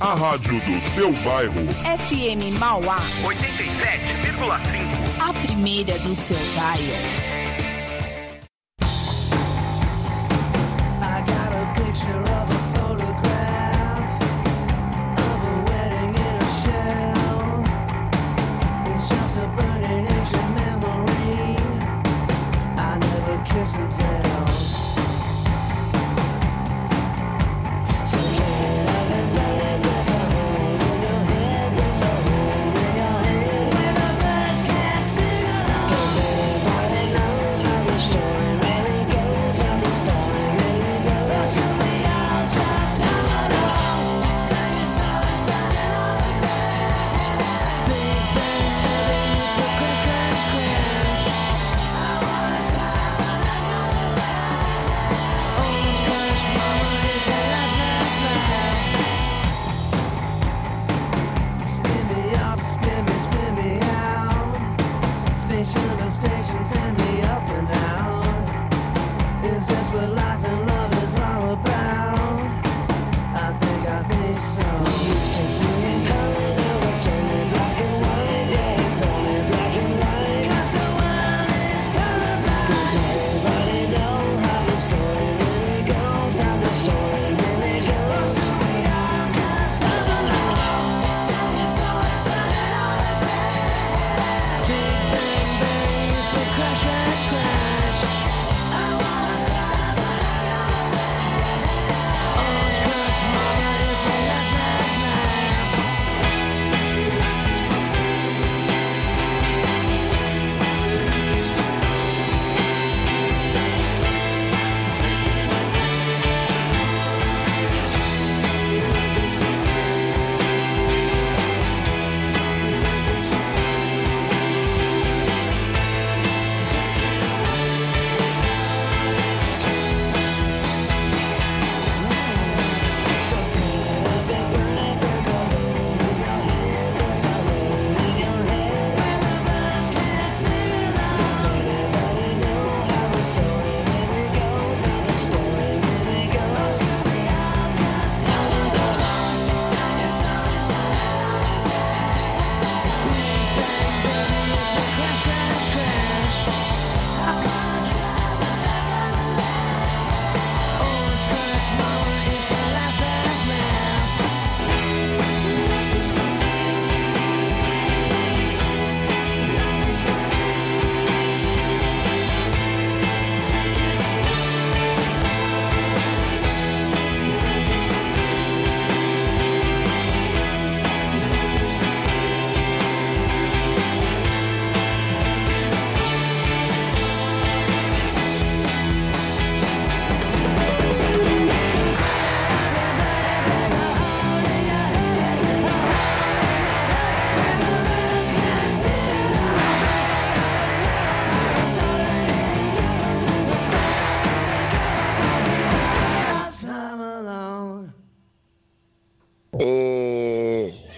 A rádio do seu bairro. FM Mauá. 87,5. A primeira do seu bairro.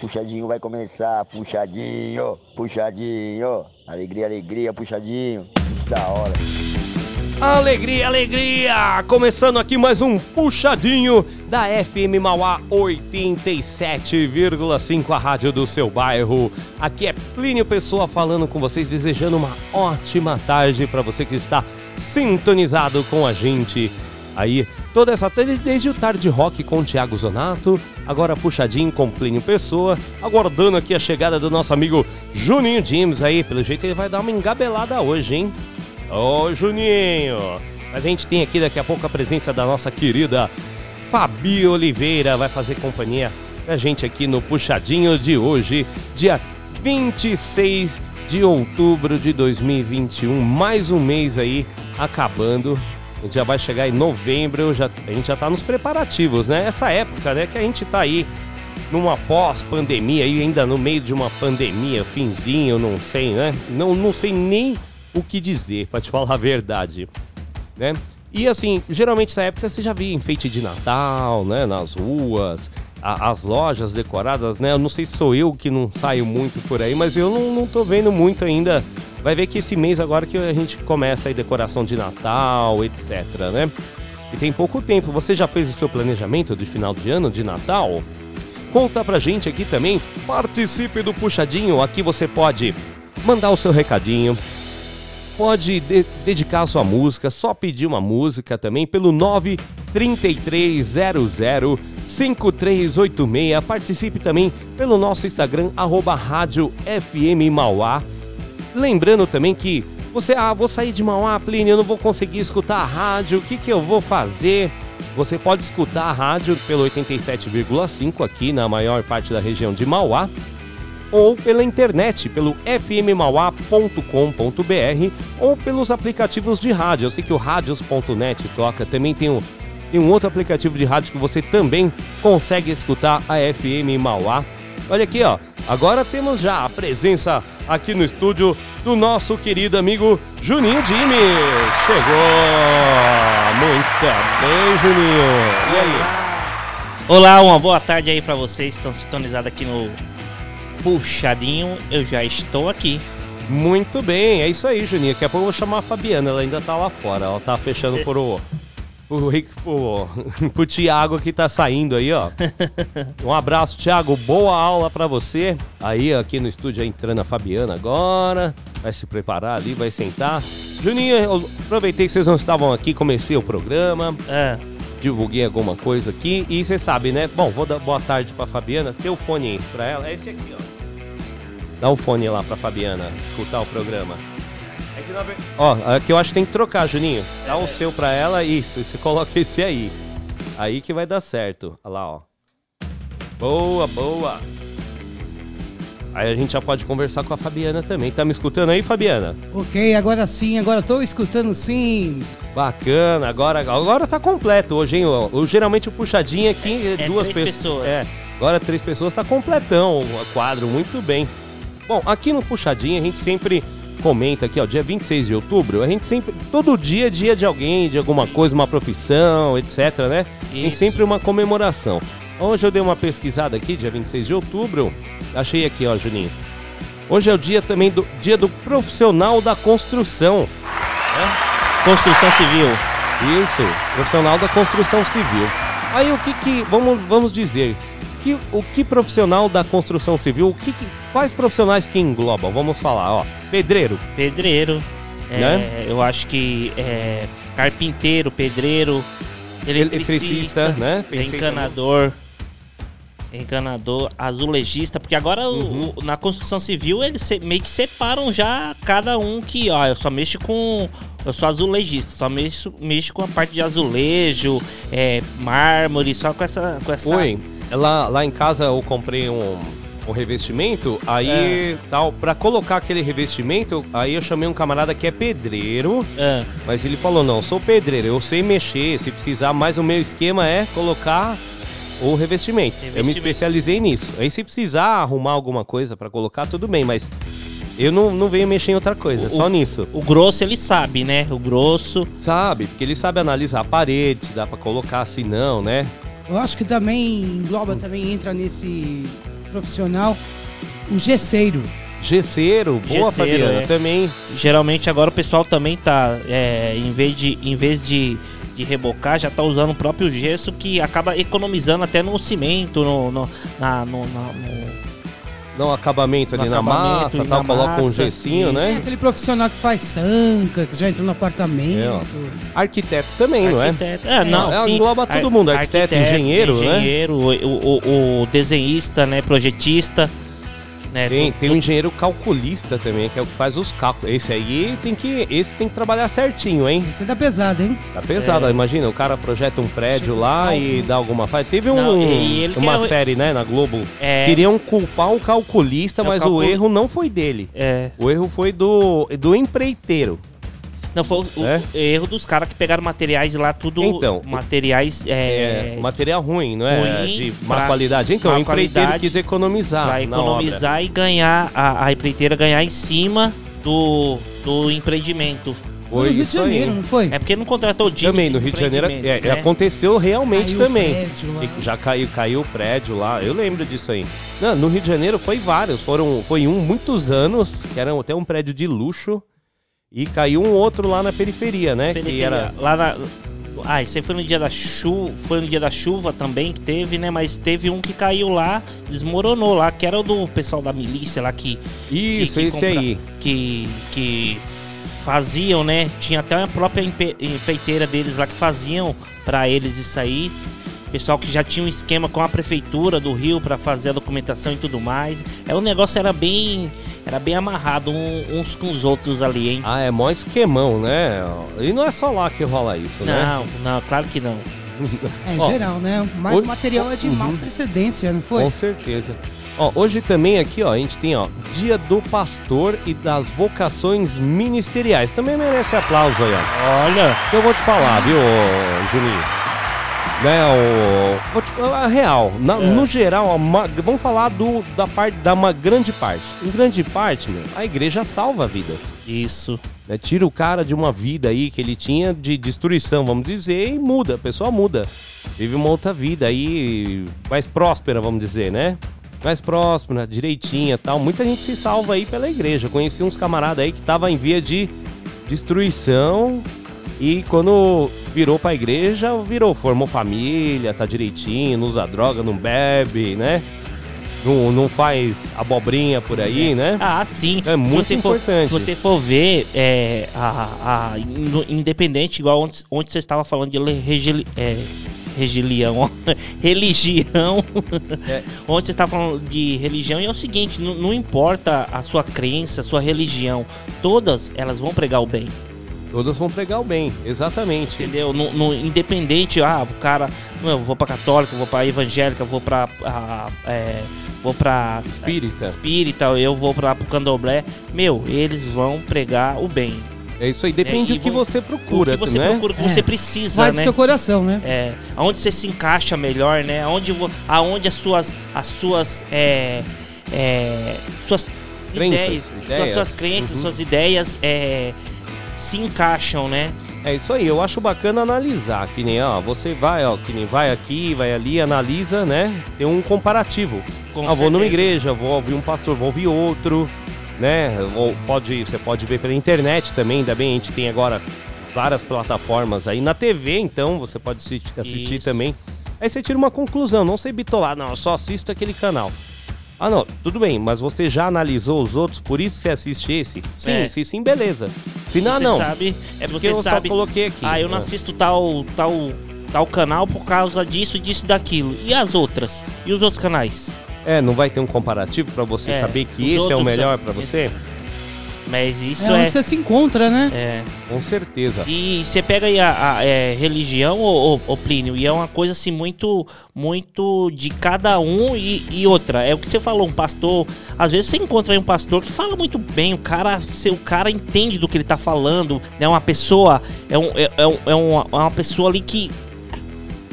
Puxadinho vai começar, puxadinho, puxadinho. Alegria, alegria, puxadinho. Que da hora. Alegria, alegria! Começando aqui mais um puxadinho da FM Mauá 87,5, a rádio do seu bairro. Aqui é Plínio Pessoa falando com vocês, desejando uma ótima tarde para você que está sintonizado com a gente. Aí, toda essa tarde, desde o Tarde Rock com Thiago Zonato, agora puxadinho com Plínio Pessoa, aguardando aqui a chegada do nosso amigo Juninho James aí. Pelo jeito ele vai dar uma engabelada hoje, hein? Ô Juninho! Mas a gente tem aqui daqui a pouco a presença da nossa querida Fabi Oliveira, vai fazer companhia pra gente aqui no Puxadinho de hoje, dia 26 de outubro de 2021. Mais um mês aí acabando. A gente já vai chegar em novembro, já, a gente já tá nos preparativos, né? Essa época, né, que a gente tá aí numa pós-pandemia, aí ainda no meio de uma pandemia, finzinho, não sei, né? Não, não sei nem o que dizer, pra te falar a verdade, né? E assim, geralmente nessa época você já via enfeite de Natal, né? Nas ruas, a- as lojas decoradas, né? Eu não sei se sou eu que não saio muito por aí, mas eu não, não tô vendo muito ainda. Vai ver que esse mês agora que a gente começa aí decoração de Natal, etc, né? E tem pouco tempo. Você já fez o seu planejamento de final de ano, de Natal? conta pra gente aqui também. Participe do Puxadinho. Aqui você pode mandar o seu recadinho. Pode de- dedicar a sua música, só pedir uma música também pelo 93300 5386. Participe também pelo nosso Instagram, arroba Rádio FM Mauá. Lembrando também que você, ah, vou sair de Mauá, Plínio, eu não vou conseguir escutar a rádio, o que, que eu vou fazer? Você pode escutar a rádio pelo 87,5 aqui na maior parte da região de Mauá ou pela internet, pelo fmmauá.com.br ou pelos aplicativos de rádio. Eu sei que o radios.net toca, também tem um, tem um outro aplicativo de rádio que você também consegue escutar a FM Mauá. Olha aqui, ó. Agora temos já a presença aqui no estúdio do nosso querido amigo Juninho Dimes. Chegou! Muito bem, Juninho. E aí? Olá, uma boa tarde aí pra vocês estão sintonizados aqui no Puxadinho. Eu já estou aqui. Muito bem, é isso aí, Juninho. Daqui a pouco eu vou chamar a Fabiana, ela ainda tá lá fora. Ela tá fechando por o. O, Rick- o, pro Thiago que tá saindo aí, ó. Um abraço, Thiago. Boa aula pra você. Aí, aqui no estúdio, entrando a Fabiana agora. Vai se preparar ali, vai sentar. Juninho, eu aproveitei que vocês não estavam aqui, comecei o programa, Ah, divulguei alguma coisa aqui. E você sabe, né? Bom, vou dar boa tarde pra Fabiana. Tem o fone aí pra ela. É esse aqui, ó. Dá o fone lá pra Fabiana escutar o programa. Ó, aqui eu acho que tem que trocar, Juninho. Dá o seu pra ela, isso. E você coloca esse aí. Aí que vai dar certo. Olha lá, ó. Boa, boa. Aí a gente já pode conversar com a Fabiana também. Tá me escutando aí, Fabiana? Ok, agora sim, agora tô escutando sim. Bacana, agora, agora tá completo hoje, hein? O, o- geralmente o puxadinho aqui é, É duas três pessoas. pessoas. É, agora três pessoas tá completão o quadro, muito bem. Bom, aqui no puxadinho a gente sempre comenta aqui, ó, dia 26 de outubro, a gente sempre, todo dia é dia de alguém, de alguma coisa, uma profissão, etc, né? Tem Isso. sempre uma comemoração. Hoje eu dei uma pesquisada aqui, dia 26 de outubro, achei aqui, ó, Juninho. Hoje é o dia também do dia do profissional da construção. construção civil. Isso, profissional da construção civil. Aí o que que vamos vamos dizer que o que profissional da construção civil, o que, que- quais profissionais que englobam? Vamos falar, ó, pedreiro, Pedreiro. é, Né? Eu acho que é, carpinteiro, pedreiro, eletricista, eletricista, né? Pensei encanador. Encanador, azulejista, porque agora Uhum. o- na construção civil eles meio que separam já cada um que, ó, eu só mexo com. Eu sou azulejista, só mexo, mexo com a parte de azulejo, é, mármore, só com essa. Com essa Oi, lá, lá em casa eu comprei um, um revestimento, aí tal, para colocar aquele revestimento, aí eu chamei um camarada que é pedreiro, Ah, mas ele falou: "Não, sou pedreiro, eu sei mexer, se precisar, mas o meu esquema é colocar o revestimento. Eu me Revestimento. especializei nisso. Aí se precisar arrumar alguma coisa pra colocar, tudo bem, mas eu não, não venho mexer em outra coisa, O- só nisso. o grosso ele sabe, né? O grosso. Sabe? Porque ele sabe analisar a parede, se dá pra colocar, se não, né? Eu acho que também engloba, também entra nesse profissional o gesseiro. Gesseiro, boa Gesseiro, Fabiana, é. também. Geralmente agora o pessoal também tá, é, em vez de, em vez de, de rebocar, já tá usando o próprio gesso que acaba economizando até no cimento, no, no, na, no, na- no- Não, acabamento ali No na acabamento, massa, ali tal, na coloca um massa, gessinho, isso. É né? aquele profissional que faz sanca, que já entrou no É, apartamento. Arquiteto também, não é? arquiteto. É, não, É, sim. engloba todo mundo, arquiteto, engenheiro, né? engenheiro, o, o, o desenhista, né, projetista, né, Tem, tem um engenheiro calculista também, que é o que faz os cálculos. Esse aí tem que, esse tem que trabalhar certinho, hein? Você tá pesado, hein? Tá pesado, É. imagina, o cara projeta um prédio Chega lá o e dá alguma falha. Teve um, Não, uma quer- série, né, na Globo. é, Queriam culpar o calculista, É o mas o calcul- erro não foi dele. é, O erro foi do, do empreiteiro. Não foi o, É? o erro dos caras que pegaram materiais lá, tudo Então, materiais É, é, material ruim, não é? ruim de má pra- qualidade. Então, má o empreiteiro qualidade quis economizar Pra na obra. economizar e ganhar, a, a empreiteira ganhar em cima do, do empreendimento. Foi no Rio de isso aí. Janeiro, não foi? É porque não contratou James Também, no Rio de Janeiro, é, é, né? aconteceu realmente Caiu o também. prédio lá. Já caiu, caiu o prédio lá, eu lembro disso aí. Não, no Rio de Janeiro foi vários, foram, foi um muitos anos, que era até um prédio de luxo, e caiu um outro lá na periferia, né? Que Periferia. era. Lá na- Ah, esse aí foi no dia da chuva, foi no dia da chuva também que teve, né? Mas teve um que caiu lá, desmoronou lá, que era o do pessoal da milícia lá que Isso, que esse compra- aí. que que faziam, né? Tinha até a própria empe- empreiteira deles lá que faziam pra eles isso aí. Pessoal que já tinha um esquema com a prefeitura do Rio pra fazer a documentação e tudo mais. É o negócio era bem era bem amarrado um- uns com os outros ali, hein? Ah, é mó esquemão, né? E não é só lá que rola isso, né? Não, não, claro que não. É, em Ó, geral, né? Mas hoje- o material é de mal precedência, não foi? Com certeza. Ó, hoje também aqui, ó, a gente tem, ó, Dia do Pastor e das Vocações Ministeriais. Também merece aplauso aí, ó. Olha, Eu vou te falar, viu, Juninho? Né, o, te- a real, na- É. no geral, vamos falar do, da parte da uma grande parte. Em grande parte, meu, a igreja salva vidas. isso. né? Tira o cara de uma vida aí que ele tinha de destruição, vamos dizer, e muda, a pessoa muda. Vive uma outra vida aí mais próspera, vamos dizer, né? Mais próspera, direitinha tal. Muita gente se salva aí pela igreja. Conheci uns camaradas aí que tava em via de destruição e quando virou pra igreja, virou, formou família, tá direitinho, não usa droga, não bebe, né? Não, não faz abobrinha por aí, né? Ah, sim. É muito se você for- importante. se você for ver, é, a, a- no- independente, igual onde, onde você estava falando de regili, é, regilião, ó, religião, É. onde você estava falando de religião, e é o seguinte, não, não importa a sua crença, a sua religião, todas elas vão pregar o bem. Todas vão pregar o bem, exatamente. Entendeu? No, no- independente, ah, o cara, não, eu vou pra católica, vou pra evangélica, vou pra. ah, é, vou pra Espírita. espírita, eu vou pra pro candomblé. Meu, eles vão pregar o bem. É isso aí, depende É, do que você procura, o que você né? procura, o que É. você precisa, Vai do né? seu coração, né? É, aonde você se encaixa melhor, né? Aonde, aonde as suas, as suas, é, é, suas Crenças, ideias, Suas, ideias. suas crenças, Uhum. suas ideias é, se encaixam, né? É isso aí, eu acho bacana analisar, que nem, ó, você vai, ó, que nem vai aqui, vai ali, analisa, né? Tem um comparativo. Com ah, vou numa igreja, vou ouvir um pastor, vou ouvir outro, né? Ou pode, você pode ver pela internet também, ainda bem, a gente tem agora várias plataformas aí na TV, então você pode assi- assistir também. Aí você tira uma conclusão, não ser bitolar, não, eu só assisto aquele canal. Ah, não, tudo bem, mas você já analisou os outros, por isso você assiste esse? Sim, É. se sim, beleza. Se não, você não. sabe, É se porque você eu sabe, só coloquei aqui. ah, eu não Ah. assisto tal, tal, tal canal por causa disso, disso, daquilo. E as outras? E os outros canais? É, não vai ter um comparativo pra você É, saber que esse é o melhor são- pra você? Mas isso É é. onde você se encontra, né? é. Com certeza. E você pega aí a, a, é, religião, ô, ô, ô, Plínio, e é uma coisa assim muito, muito de cada um e, e outra. É o que você falou, um pastor. Às vezes você encontra aí um pastor que fala muito bem, o cara, se, o cara entende do que ele tá falando, é uma pessoa, é, um, é, é um- é uma, é uma pessoa ali que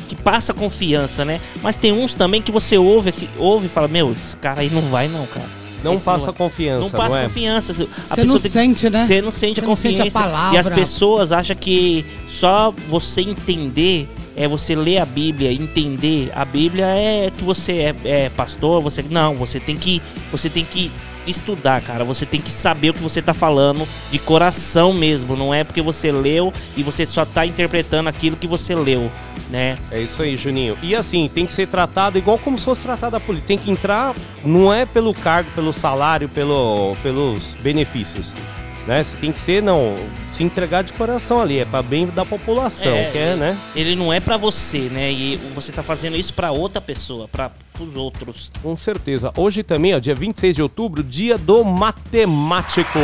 que passa confiança, né? Mas tem uns também que você ouve, que ouve e fala, meu, esse cara aí não vai não, cara. Não Esse passa não- confiança, Não passa é? confiança. Você não tem sente, né? você não sente Você a não confiança. sente a palavra. E as pessoas acham que só você entender é você ler a Bíblia, entender a Bíblia é que você é, é pastor, você não, você tem que você tem que estudar, cara. Você tem que saber o que você tá falando de coração mesmo, não é porque você leu e você só tá interpretando aquilo que você leu, né? É isso aí, Juninho. E assim, tem que ser tratado igual como se fosse tratado a política. Tem que entrar, não é pelo cargo, pelo salário, pelo, pelos benefícios. Né? Você tem que ser, não, se entregar de coração ali, é para bem da população, É, que é, né? Ele não é pra você, né? E você tá fazendo isso pra outra pessoa, para os outros. Com certeza. Hoje também, ó, dia 26 de outubro, dia do matemático.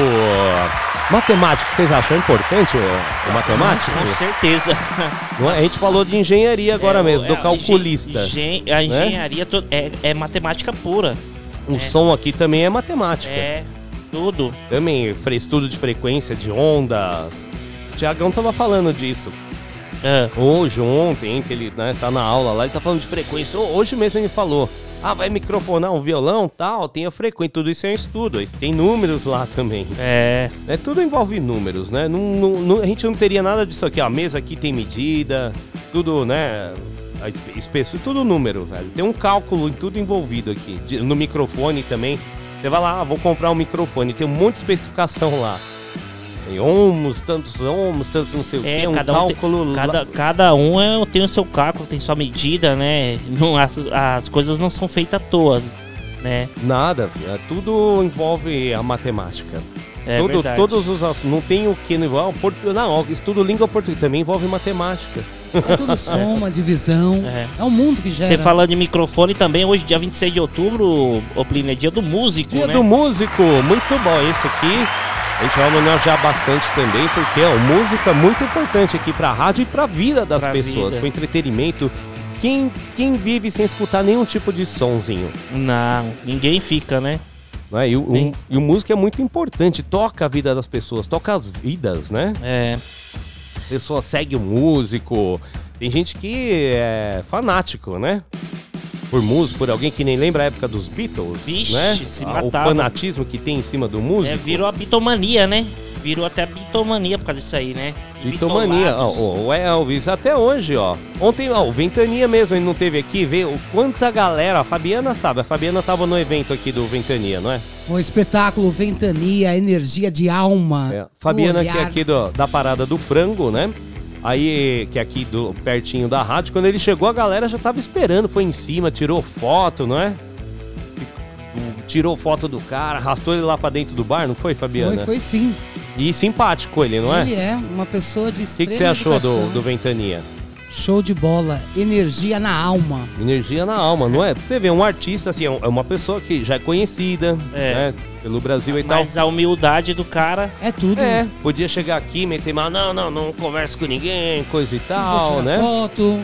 Matemático, vocês acham importante o, o matemático? Com certeza. Não é? A gente falou de engenharia agora É, mesmo, do é, a calculista. engen- a engenharia to- é, é matemática pura. O é. som aqui também é matemática. É, tudo. Também, estudo de frequência de ondas. O Tiagão tava falando disso. É. Hoje, ontem, que ele né, tá na aula lá, ele tá falando de frequência. Ho- Hoje mesmo ele falou. Ah, vai microfonar um violão tal, tem a frequência. Tudo isso é um estudo. isso Tem números lá também. É. É, tudo envolve números, né? Não, não- não- a gente não teria nada disso aqui. ó. A mesa aqui tem medida, tudo, né? A espe- espessura, tudo número, velho. Tem um cálculo em tudo envolvido aqui. No microfone também. Você vai lá, ah, vou comprar um microfone. Tem um monte de especificação lá. Tem ohms, tantos ohms, tantos não sei o É, que, um cada um, tem, cálculo... cada, cada um é, tem o seu cálculo, tem sua medida, né? Não, as, as coisas não são feitas à toa, né? Nada, filho, é, tudo envolve a matemática. É Todo- verdade. todos os assuntos, não tem o que não envolve, portu- não, estudo língua portuguesa, também envolve matemática. É tudo soma, divisão. É. É o mundo que gera. Você falando de microfone também, hoje, dia 26 de outubro, o Plínio, é dia do músico, Dia né? do músico, muito bom esse aqui. A gente vai homenagear bastante também, porque ó, música é muito importante aqui pra rádio e pra vida das Pra pessoas, vida. pro entretenimento. Quem, quem vive sem escutar nenhum tipo de sonzinho? Não, ninguém fica, né? Né? E, o, um- e o músico é muito importante, toca a vida das pessoas, toca as vidas, né? É, A pessoa segue o músico. Tem gente que é fanático, né? Por músico, por alguém que nem lembra a época dos Beatles, Vixe, né? se Ah, o matava. fanatismo que tem em cima do músico. é, virou a bitomania, né? Virou até bitomania por causa disso aí, né? Bitomania, ó, o Elvis, até hoje, ó. Ontem, ó, o Ventania mesmo, ele não teve aqui, veio quanta galera, a Fabiana sabe, a Fabiana tava no evento aqui do Ventania, não é? Foi um espetáculo, ventania, energia de alma. É, Fabiana, que é aqui do- da parada do frango, né? Aí, que é aqui do, pertinho da rádio, quando ele chegou, a galera já tava esperando, foi em cima, tirou foto, não é? Tirou foto do cara, arrastou ele lá pra dentro do bar, não foi, Fabiana? Foi, foi sim. E simpático ele, não é? Ele é uma pessoa de O que, extrema que você achou do, educação. do Ventania? Show de bola. Energia na alma. Energia na alma, não é? Você vê, um artista, assim, é é uma pessoa que já é conhecida, É. né? Pelo Brasil e tal. Mas a humildade do cara. É tudo. É, podia chegar aqui, meter mal, não, não, não converso com ninguém, coisa e Vou tal, tirar né? foto.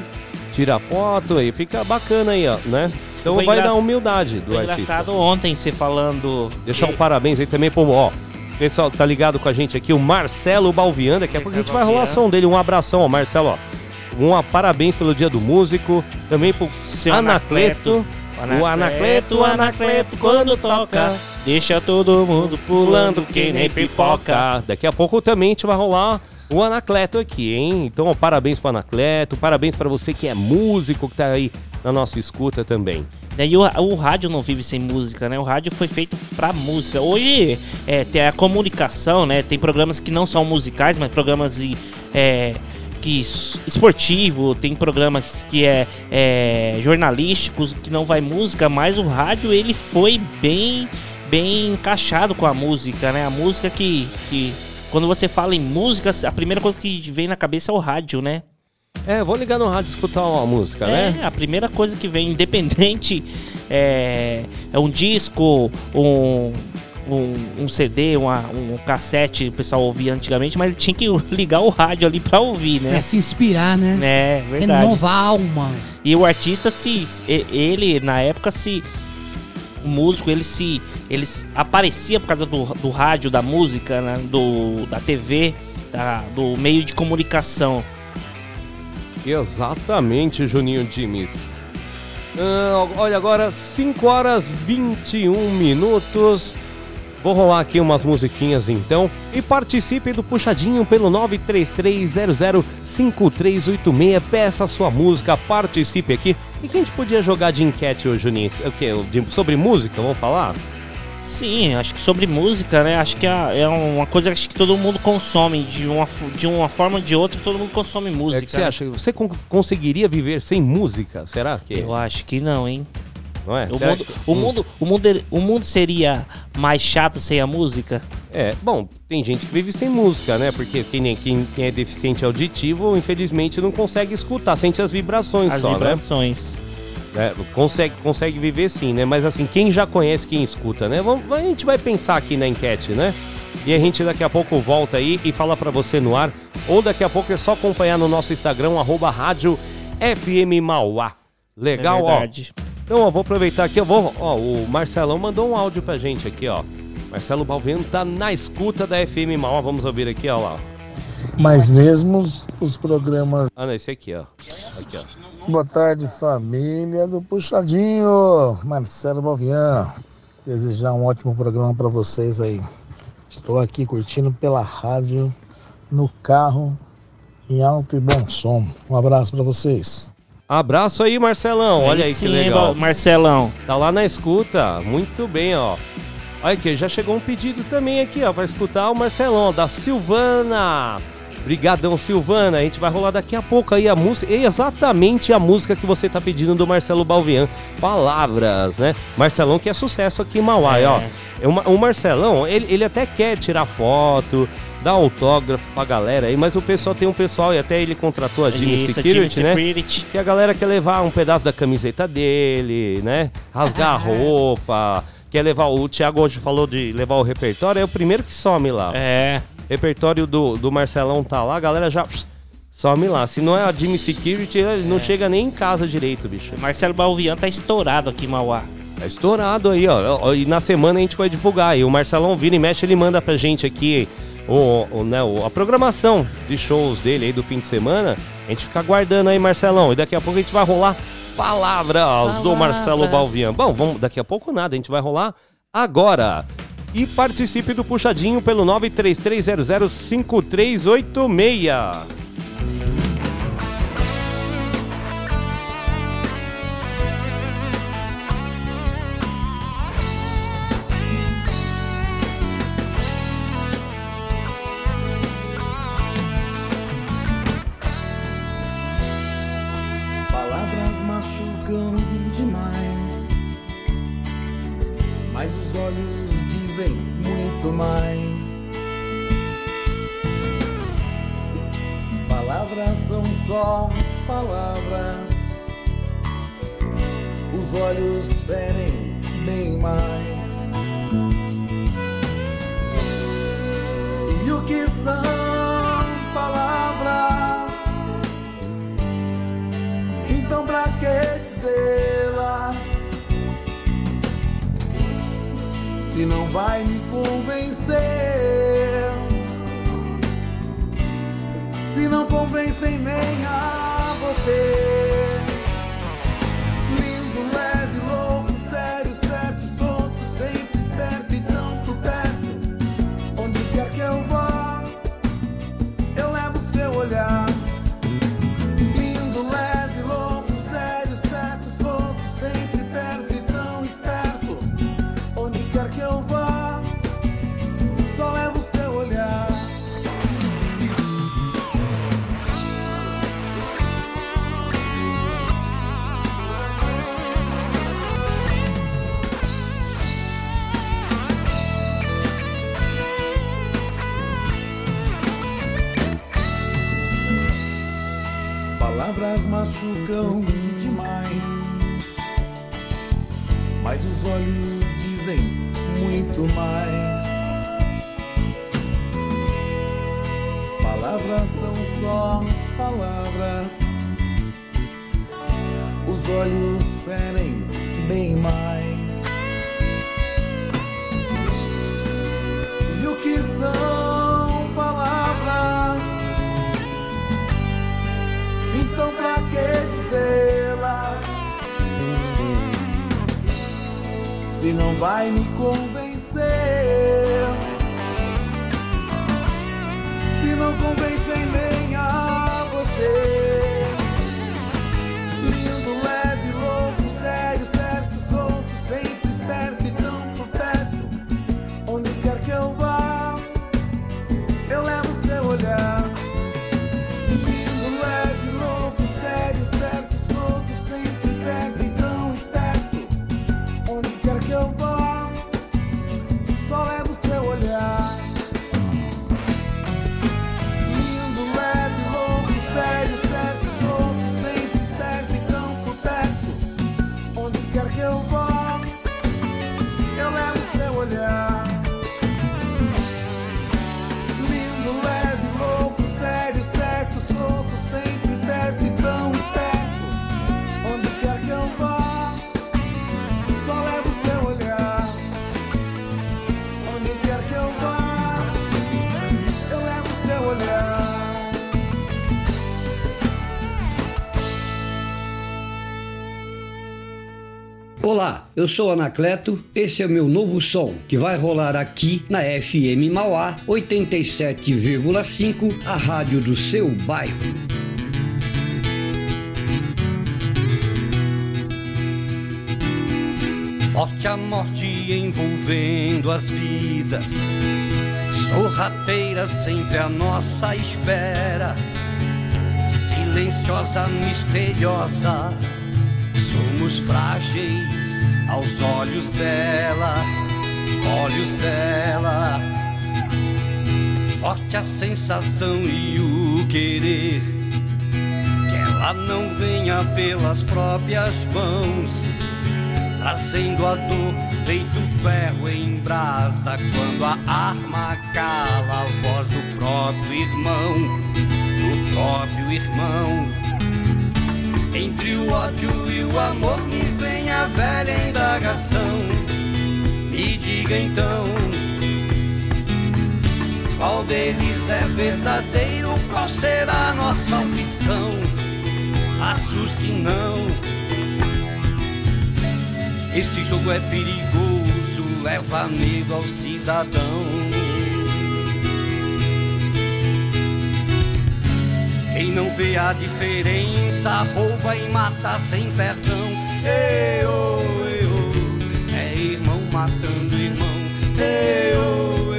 Tira foto aí, fica bacana aí, ó, né? Então Foi vai engra- dar humildade do Foi artista. engraçado ontem você falando. Deixar um parabéns aí também pro, ó, pessoal tá ligado com a gente aqui, o Marcelo Balvian, daqui a pouco a gente vai rolar Balvian. som dele, um abração, ó, Marcelo, ó. Um parabéns pelo dia do músico, também pro Seu Anacleto. O Anacleto, o Anacleto, quando toca, deixa todo mundo pulando que nem pipoca. Daqui a pouco também a gente vai rolar o Anacleto aqui, hein? Então, ó, parabéns pro Anacleto, parabéns pra você que é músico, que tá aí na nossa escuta também. E o, o rádio não vive sem música, né? O rádio foi feito pra música. Hoje é, tem a comunicação, né? Tem programas que não são musicais, mas programas de, é, que esportivo, tem programas que é, é jornalísticos que não vai música, mas o rádio ele foi bem bem encaixado com a música, né? A música que, que quando você fala em música, a primeira coisa que vem na cabeça é o rádio, né? É, vou ligar no rádio e escutar uma música, né? É, a primeira coisa que vem, independente, é, é um disco, um, um, um CD, uma- um cassete, o pessoal ouvia antigamente, mas ele tinha que ligar o rádio ali pra ouvir, Pra né? se inspirar, né? É, verdade. Renova a alma. E o artista, se ele, na época, se. O músico, ele se. Ele aparecia por causa do, do rádio, da música, né, do, da TV, da- do meio de comunicação. Exatamente, Juninho Dimes. Ah, olha, agora 5 horas 21 minutos. Vou rolar aqui umas musiquinhas então. E participe do Puxadinho pelo 933005386. Peça a sua música, participe aqui. E que a gente podia jogar de enquete hoje, Juninho? O quê? Sobre música, vamos falar? Sim, acho que sobre música, né? Acho que é, é uma coisa que todo mundo consome. De uma, de uma forma ou de outra, todo mundo consome música. É que você né? acha? Você con- conseguiria viver sem música? Será que? Eu acho que não, hein? Não é? O mundo, que- o, Hum. mundo, o, mundo, o mundo seria mais chato sem a música? É, bom, tem gente que vive sem música, né? Porque quem, quem, quem é deficiente auditivo, infelizmente, não consegue escutar, sente as vibrações As só, vibrações. né? É, consegue, consegue viver sim, né? Mas assim, quem já conhece, quem escuta, né? Vamos, a gente vai pensar aqui na enquete, né? E a gente daqui a pouco volta aí e fala pra você no ar. Ou daqui a pouco é só acompanhar no nosso Instagram, arroba rádio FM Mauá. Legal, é ó. Então, ó, vou aproveitar aqui, eu vou. Ó, o Marcelão mandou um áudio pra gente aqui, ó. Marcelo Balveno tá na escuta da FM Mauá. Vamos ouvir aqui, ó lá. Mas mesmo os programas. Ah, não, esse aqui, ó. Aqui, ó. Boa tarde, família do Puxadinho. Marcelo Balvian. Desejar um ótimo programa para vocês aí. Estou aqui curtindo pela rádio, no carro, em alto e bom som. Um abraço para vocês. Abraço aí, Marcelão. Olha aí que sim, legal. Marcelão. Tá lá na escuta. Muito bem, ó. Olha aqui, já chegou um pedido também aqui, ó, pra escutar o Marcelão, da Silvana. Obrigadão, Silvana. A gente vai rolar daqui a pouco aí a música, exatamente a música que você tá pedindo do Marcelo Balvian. Palavras, né? Marcelão que é sucesso aqui em Mauá, É. ó. É O Marcelão, ele, ele até quer tirar foto, dar autógrafo pra galera aí, mas o pessoal tem um pessoal, e até ele contratou a Jimmy Isso, Security, Jimmy né? Security. Que a galera quer levar um pedaço da camiseta dele, né? Rasgar a roupa. Quer levar. O Thiago hoje falou de levar o repertório, é o primeiro que some lá. É. Repertório do, do Marcelão tá lá, a galera já some lá. Se não é a Jimmy Security, ele não chega nem em casa direito, bicho. Marcelo Balvian tá estourado aqui em Mauá. Tá estourado aí, ó. Ó, E na semana a gente vai divulgar. E o Marcelão vira e mexe, ele manda pra gente aqui o, o, né, o- a programação de shows dele aí do fim de semana. A gente fica aguardando aí, Marcelão. E daqui a pouco a gente vai rolar palavras, do Marcelo Palavras. Balvian. Bom, vamos, daqui a pouco nada, a gente vai rolar agora. E participe do Puxadinho pelo 933005386. Palavras machucam não vai me convencer eu sou Anacleto, esse é o meu novo som, que vai rolar aqui na FM Mauá 87,5, a rádio do seu bairro. Forte a morte envolvendo as vidas, sorrateira sempre à nossa espera, silenciosa, misteriosa. Somos frágeis aos olhos dela, olhos dela. Forte a sensação e o querer que ela não venha pelas próprias mãos, trazendo a dor feito ferro em brasa. Quando a arma cala a voz do próprio irmão, do próprio irmão. Entre o ódio e o amor me vem a velha indagação. Me diga então. Qual deles é verdadeiro? Qual será a nossa opção? Assuste não. Esse jogo é perigoso, leva medo ao cidadão. Quem não vê a diferença rouba e mata sem perdão. Eu, eu, é irmão matando irmão. Eu,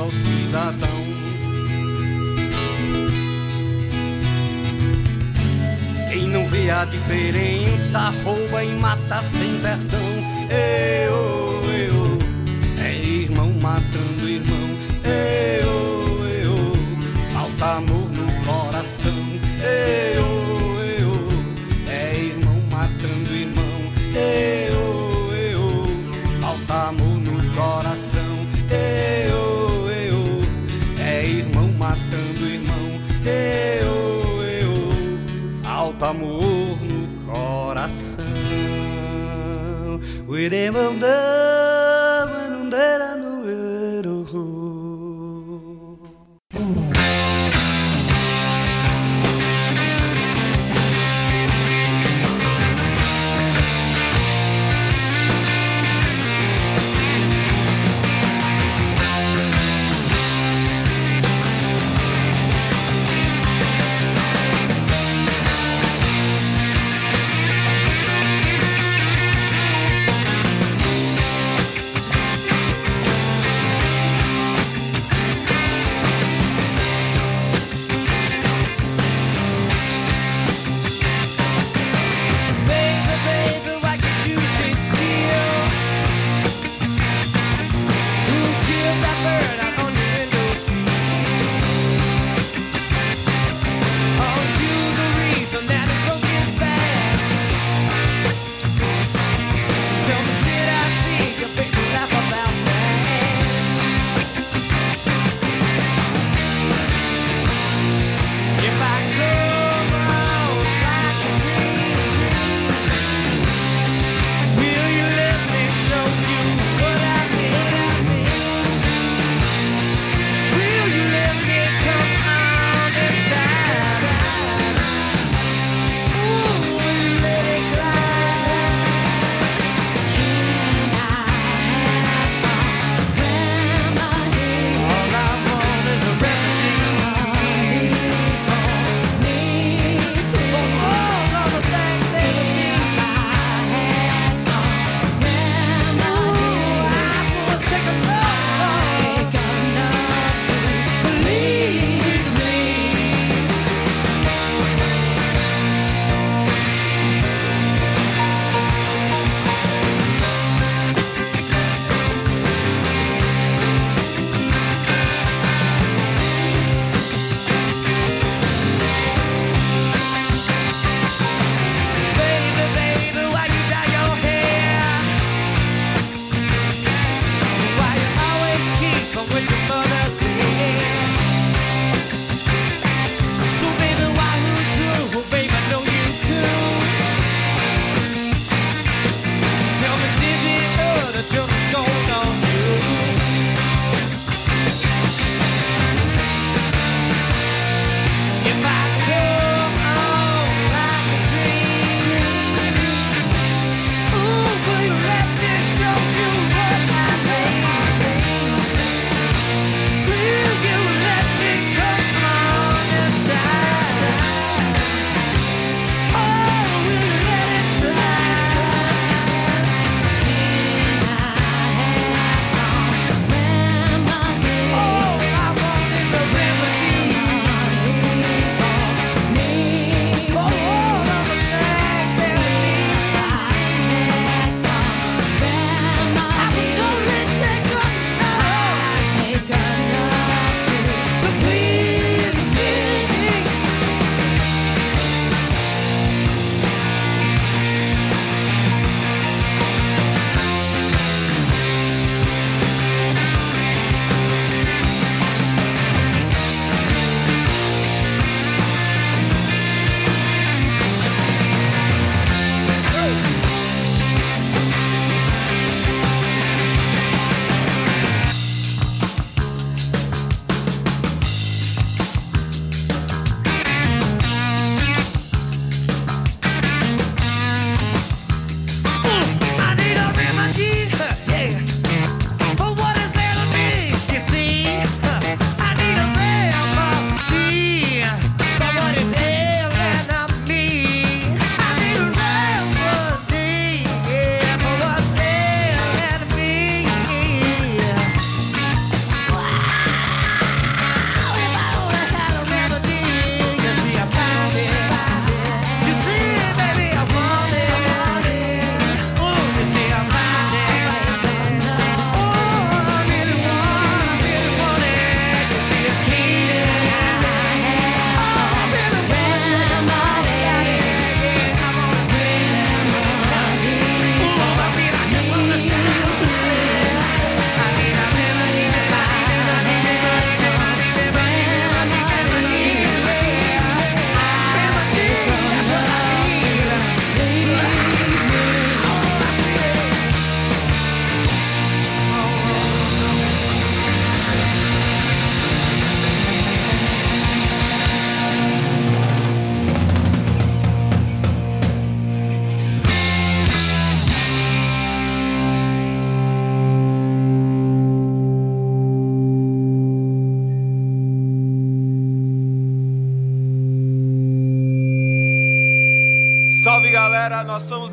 ao cidadão Quem não vê a diferença rouba e mata sem perdão. Eu, Queremos andar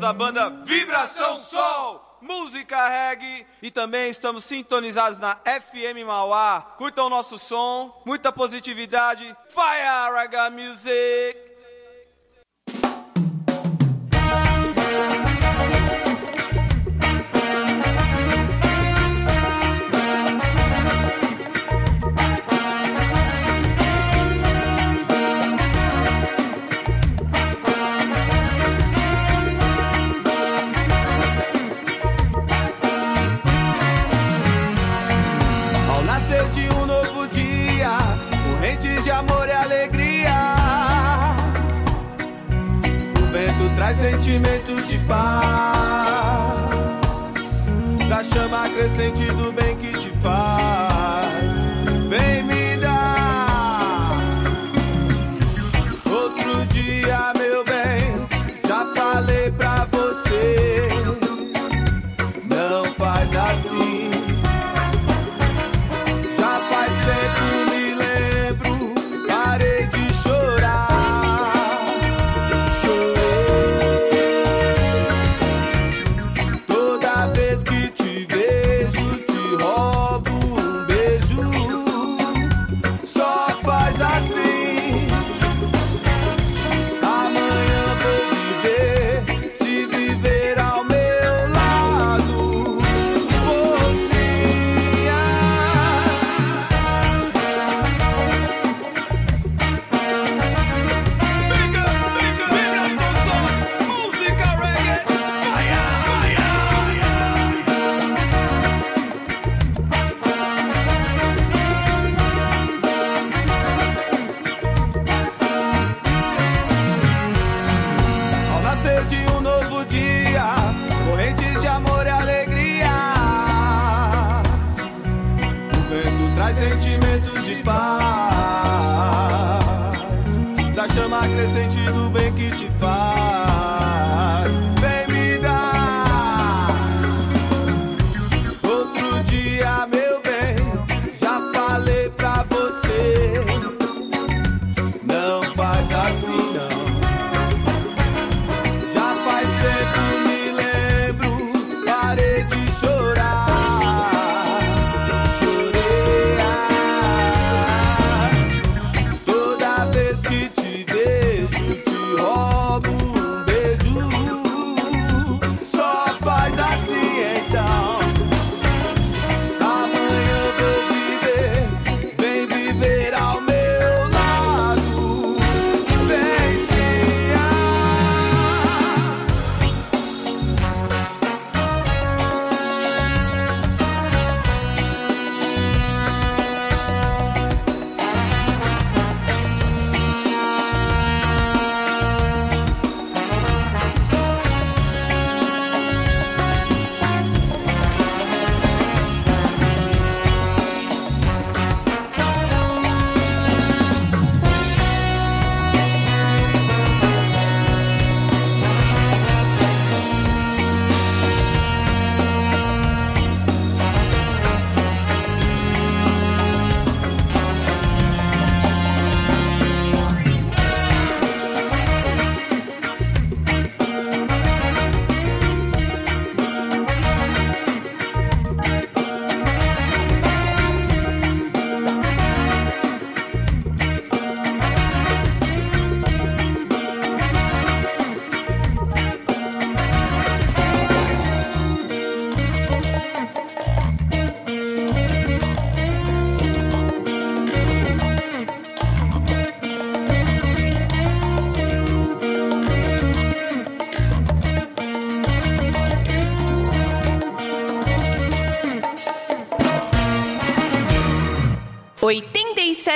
nós somos a banda Vibração Sol, música reggae e também estamos sintonizados na FM Mauá. Curtam o nosso som, muita positividade. Fire Raga Music! Traz sentimentos de paz, da chama crescente do bem que te faz.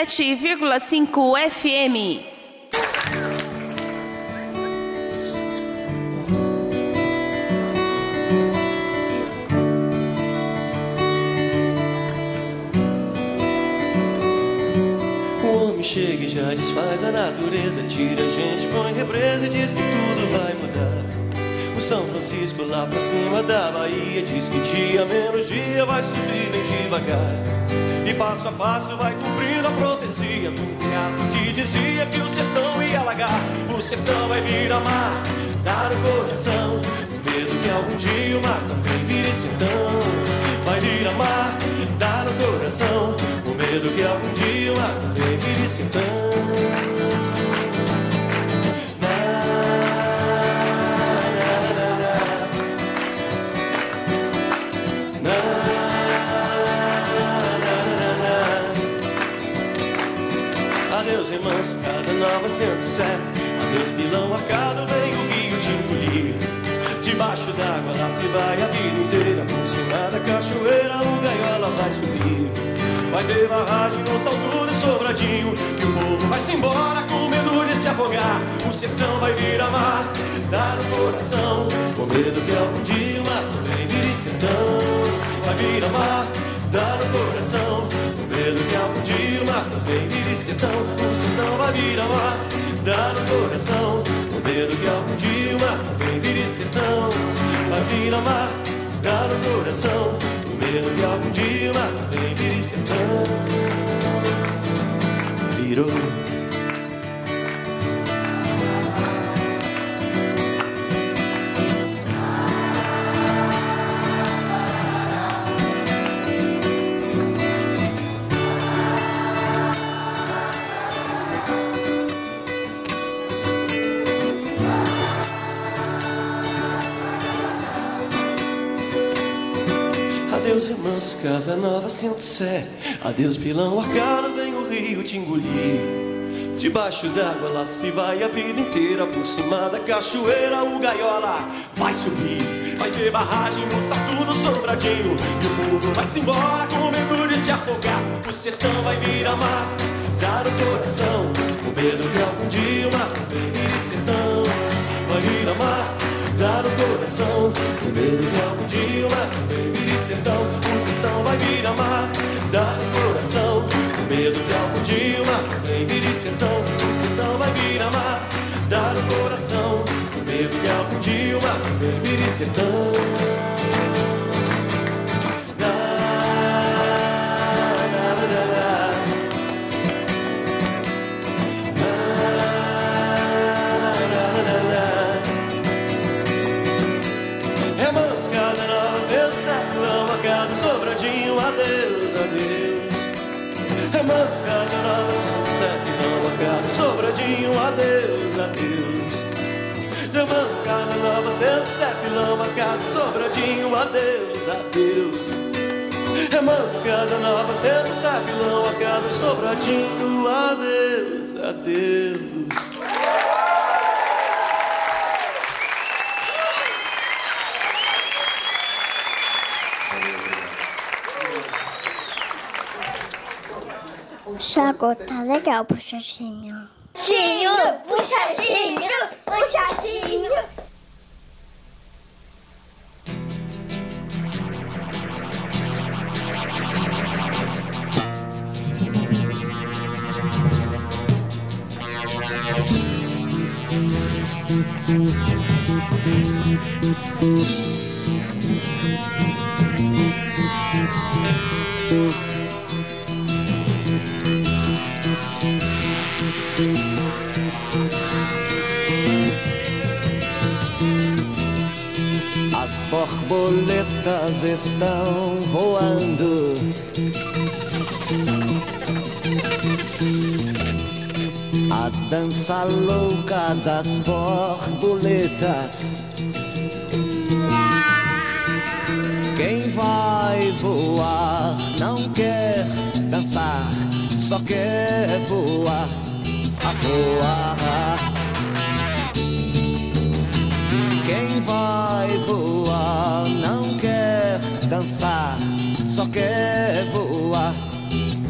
107,5 FM. O homem chega e já desfaz a natureza, tira a gente, põe represa e diz que tudo vai mudar. O São Francisco lá pra cima da Bahia diz que dia menos dia vai subir bem devagar. E passo a passo vai cumprir dizia que o sertão ia alagar. O sertão vai virar mar, Dá no coração, o medo que algum dia o mar também vire sertão. Vai vir amar, dá no coração, o medo que algum dia o mar também vire sertão. Casa nova sé. Adeus, pilão arcado, vem o rio te engolir. Debaixo d'água lá se vai a vida inteira. Por cachoeira, o gaiola vai subir. Vai ter barragem no salto do sobradinho. E o povo vai-se embora com medo de se afogar. O sertão vai virar mar, dá no coração. Com medo que algum dia o mar também vire sertão. Vai virar mar, dá no coração. Vire sertão. O sertão vai virar mar, dá no coração. Com medo que algum dia o mar também vire sertão. Vai virar mar, dá no coração. Com medo que algum dia o mar também vire sertão. Virou. Adeus, pilão arcado, vem o rio te engolir. Debaixo d'água lá se vai a vida inteira. Por cima da cachoeira, o gaiola vai subir. Vai ter barragem, moça, tudo sobradinho. E o povo vai se embora com medo de se afogar. O sertão vai virar mar, dar o coração. Com medo que algum dia o mar também sertão. Vai virar mar, dar o coração. Com medo que algum dia o mar também sertão. O sertão vai virar mar, dar o coração. Com medo que algum dia o mar também vire sertão. O sertão vai virar mar, dar o coração. Com medo que algum dia o mar também vire sertão. É mascada nova, seu século marcado, sobradinho, adeus, adeus. Mascada nova, seu século marcado, sobradinho, adeus, adeus. É mascada nova, seu século marcado, sobradinho, adeus, adeus. Chaco, tá legal, puxadinho. Puxadinho, puxadinho, puxadinho. Estão voando. A dança louca das borboletas. Quem vai voar não quer dançar, só quer voar, a voar. Quem vai voar dançar, só quer voar,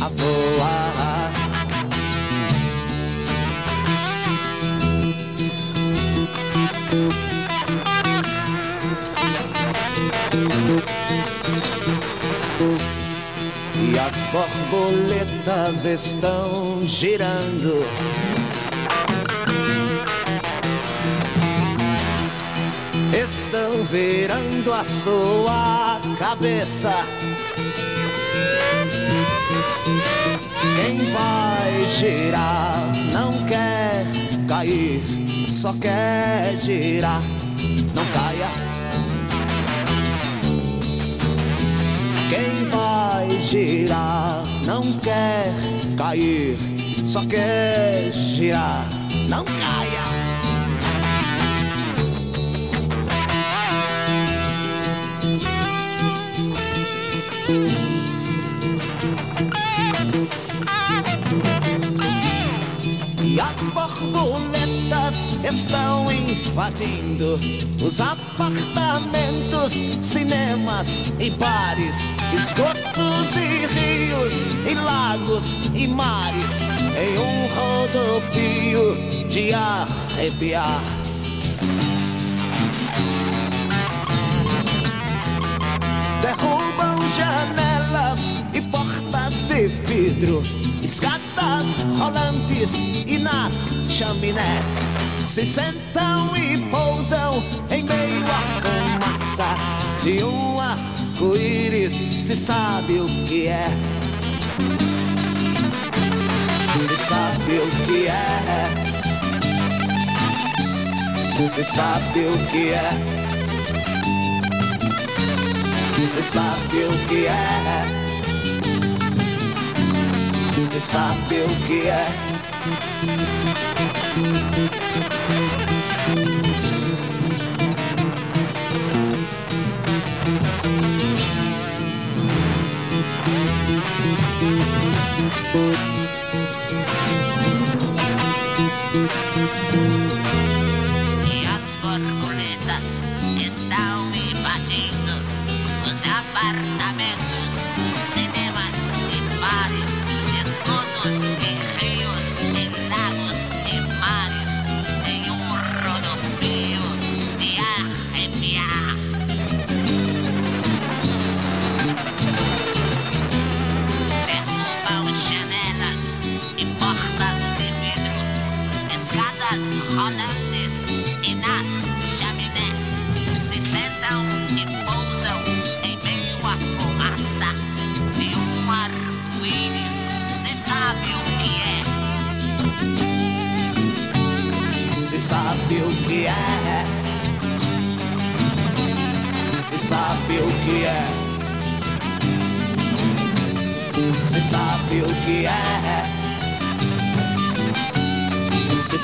a voar. E as borboletas estão girando. Virando a sua cabeça. Quem vai girar não quer cair, só quer girar, caia. Quem vai girar não quer cair, só quer girar, não caia. Estão invadindo os apartamentos, cinemas e bares, esgotos e rios, e lagos e mares, em um rodopio de arrepiar. Derrubam janelas e portas de vidro, escadas rolantes nas chaminés. Se sentam e pousam em meio à fumaça de um arco-íris. Se sabe o que é. Se sabe o que é. Se sabe o que é. Se sabe o que é. Se sabe o que é.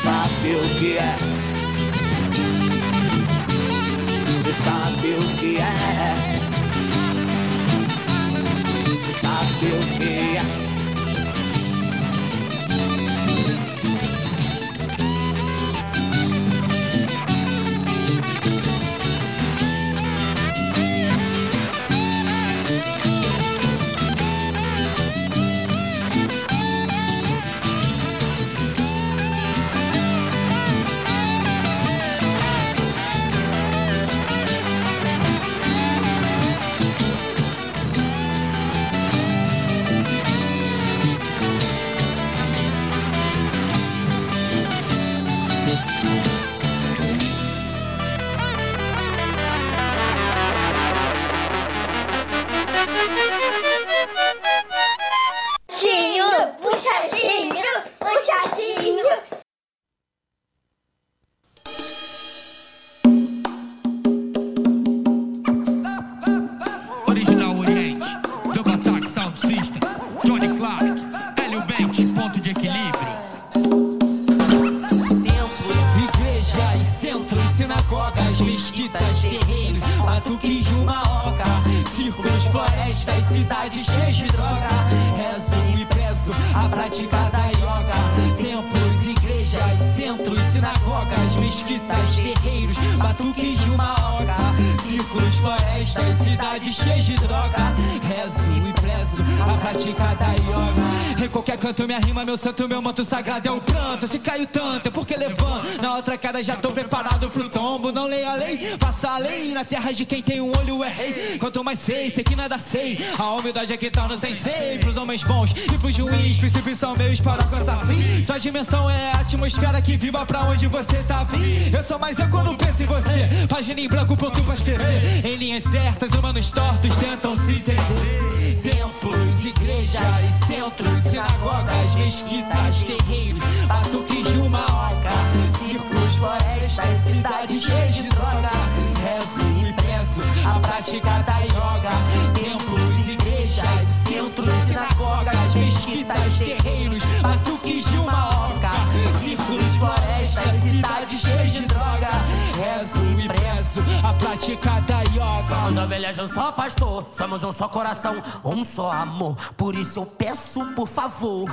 Sabe o que é. Se sabe o que é. Se sabe o que é. Queda já tô preparado pro tombo. Não leia a lei, faça a lei. Na terra de quem tem um olho é rei. Quanto mais sei, sei que nada sei. A humildade é que tá no sensei. Pros homens bons e pros juiz, princípios são meus para alcançar fim. Sua dimensão é a atmosfera que vibra pra onde você tá vindo. Eu sou mais eu quando penso em você. Página em branco, pronto pra escrever. Em linhas certas, humanos tortos tentam se entender. Templos, igrejas, centros, sinagogas, mesquitas, terreiros, batuques de uma círculos, florestas, cidades cheias de droga. Rezo e penso a prática da yoga. Templos, igrejas, centros, sinagogas, mesquitas, terreiros, batuques de uma oca. Círculos, florestas, cidades prática da yoga. Somos ovelhas um só pastor, somos um só coração, um só amor. Por isso eu peço, por favor.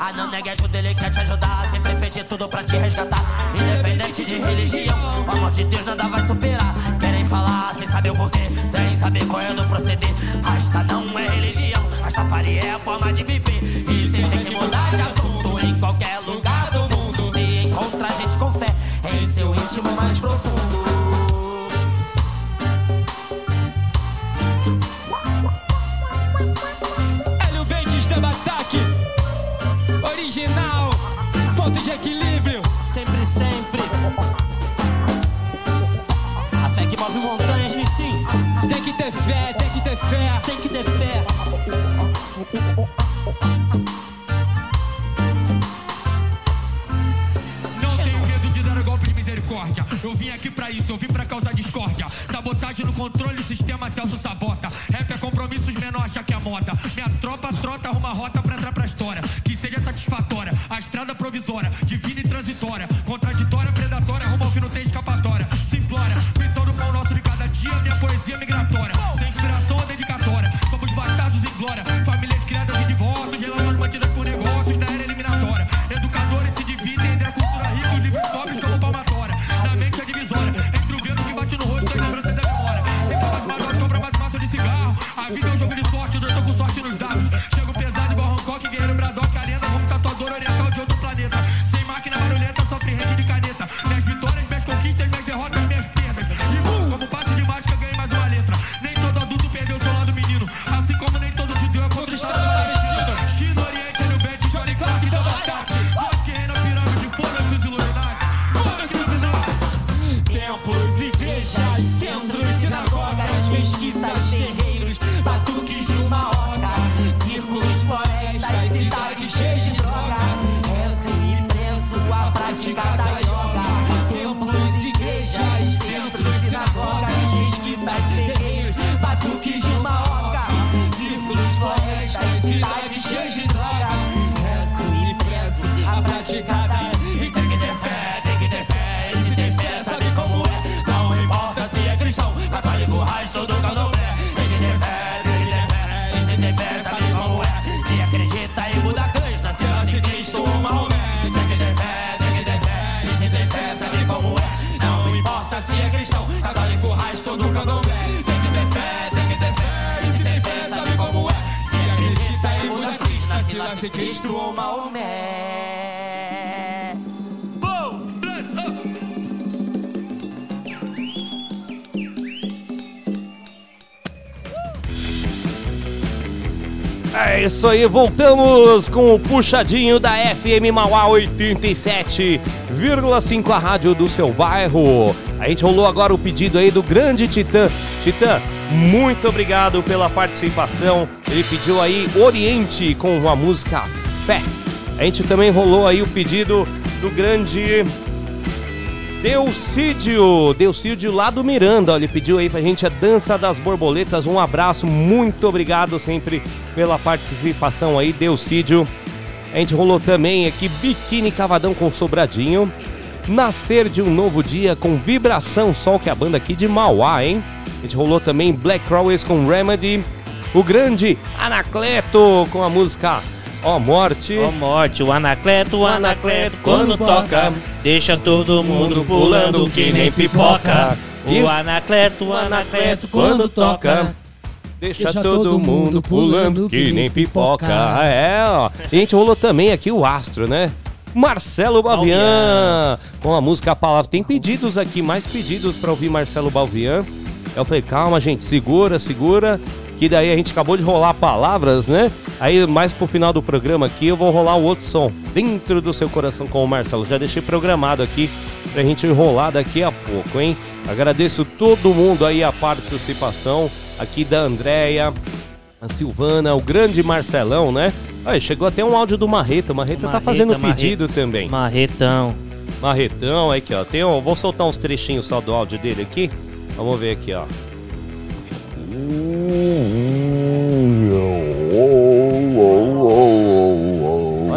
Ah, não negue ajuda, ele quer te ajudar. Sempre fez tudo pra te resgatar. Independente de religião, o amor de Deus nada vai superar. Querem falar sem saber o porquê, sem saber qual é do proceder. Rasta não é religião, Rastafari é a forma de viver. E você tem que mudar de assunto em qualquer lugar do mundo. Se encontra gente com fé em seu íntimo mais profundo. Original. Ponto de equilíbrio. Sempre, sempre. A fé que move montanhas, Nissim. Tem que ter fé, tem que ter fé. Tem que ter fé. Não tenho medo de dar o golpe de misericórdia. Eu vim aqui pra isso, eu vim pra causar discórdia. Sabotagem no controle, o sistema se auto-sabota. Rap é compromissos menor, acha que é moda. Minha tropa trota, arruma rota pra entrar pra história. Que seja satisfatória, a estrada provisória, divina e transitória. Contraditória, predatória, rumo ao que não tem escapatória. Simplória, missão do pão nosso de cada dia, minha poesia migratória. Cigarro. A vida é um jogo de Assim Cristo ou Maomé. É isso aí, voltamos com o puxadinho da FM Mauá 87,5 a rádio do seu bairro. A gente rolou agora o pedido aí do grande Titã. Titã, muito obrigado pela participação. Ele pediu aí Oriente com a música Fé. A gente também rolou aí o pedido do grande Deucídio, Deucídio lá do Miranda, ele pediu aí pra gente a Dança das Borboletas, um abraço, muito obrigado sempre pela participação aí, Deucídio. A gente rolou também aqui Biquíni Cavadão com Sobradinho, Nascer de um Novo Dia com Vibração Sol, que é a banda aqui de Mauá, hein? A gente rolou também Black Crowes com Remedy, o grande Anacleto com a música Ó Morte. Ó Morte, o Anacleto, o Anacleto, quando toca, deixa todo mundo pulando que nem pipoca. O Anacleto, o Anacleto, quando toca. Deixa, todo, mundo pulando que nem pipoca. É, ó. E a gente rolou também aqui o Astro, né? Marcelo Balvian, com a música Palavra. Tem pedidos aqui, mais pedidos pra ouvir Marcelo Balvian. Eu falei, calma, gente, segura, segura. Que daí a gente acabou de rolar palavras, né? Aí mais pro final do programa aqui eu vou rolar o outro som. Dentro do seu coração com o Marcelo. Já deixei programado aqui pra gente rolar daqui a pouco, hein? Agradeço todo mundo aí a participação aqui da Andréia, a Silvana, o grande Marcelão, né? Aí, chegou até um áudio do Marreta. O Marreta, tá Marreta, fazendo Marreta. pedido também. Marretão. Marretão, aqui ó. Tem um, vou soltar uns trechinhos só do áudio dele aqui. Vamos ver aqui, ó.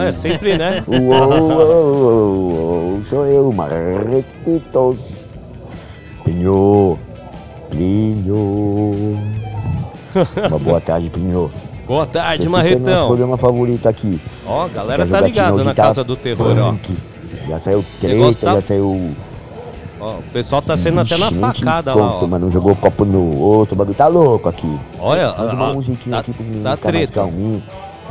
É, sempre, né? Uou, sou eu, Marretitos. Pinho, Plínio. Uma boa tarde, Pinho. Boa tarde, Tô escutando Nosso Marretão. programa favorito aqui. Ó, a galera tá jogatina ligada na tá Casa do Terror, ó. punk. Já saiu treta, tá- já saiu. Ó, o pessoal tá sendo até na facada lá, ó. mano. Um jogou copo no outro, o bagulho tá louco aqui. Olha, Manda uma a- musiquinha tá- aqui pros tá meninos mais treta.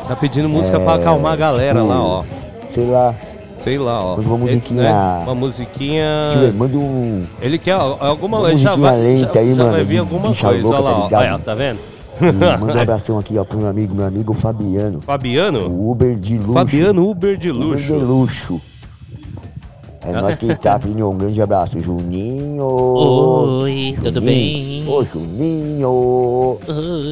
Tá pedindo música É, pra acalmar a galera tipo, lá, ó. Sei lá. Sei lá, ó. Manda uma Ele, musiquinha- né, Uma musiquinha. Deixa eu ver, manda um. Ele quer ó, alguma Uma ele já vai, lenta já, aí, já mano, vai vir alguma coisa, louca, olha lá, tá ó. ligado? Olha, tá vendo? E manda um abração aqui, ó, pro meu amigo, meu amigo Fabiano. Fabiano? O Uber de luxo. Fabiano Uber de Uber luxo. de luxo. É nóis que está, Plinio. Um grande abraço. Juninho. Oi, tudo Juninho. bem? Ô, Juninho.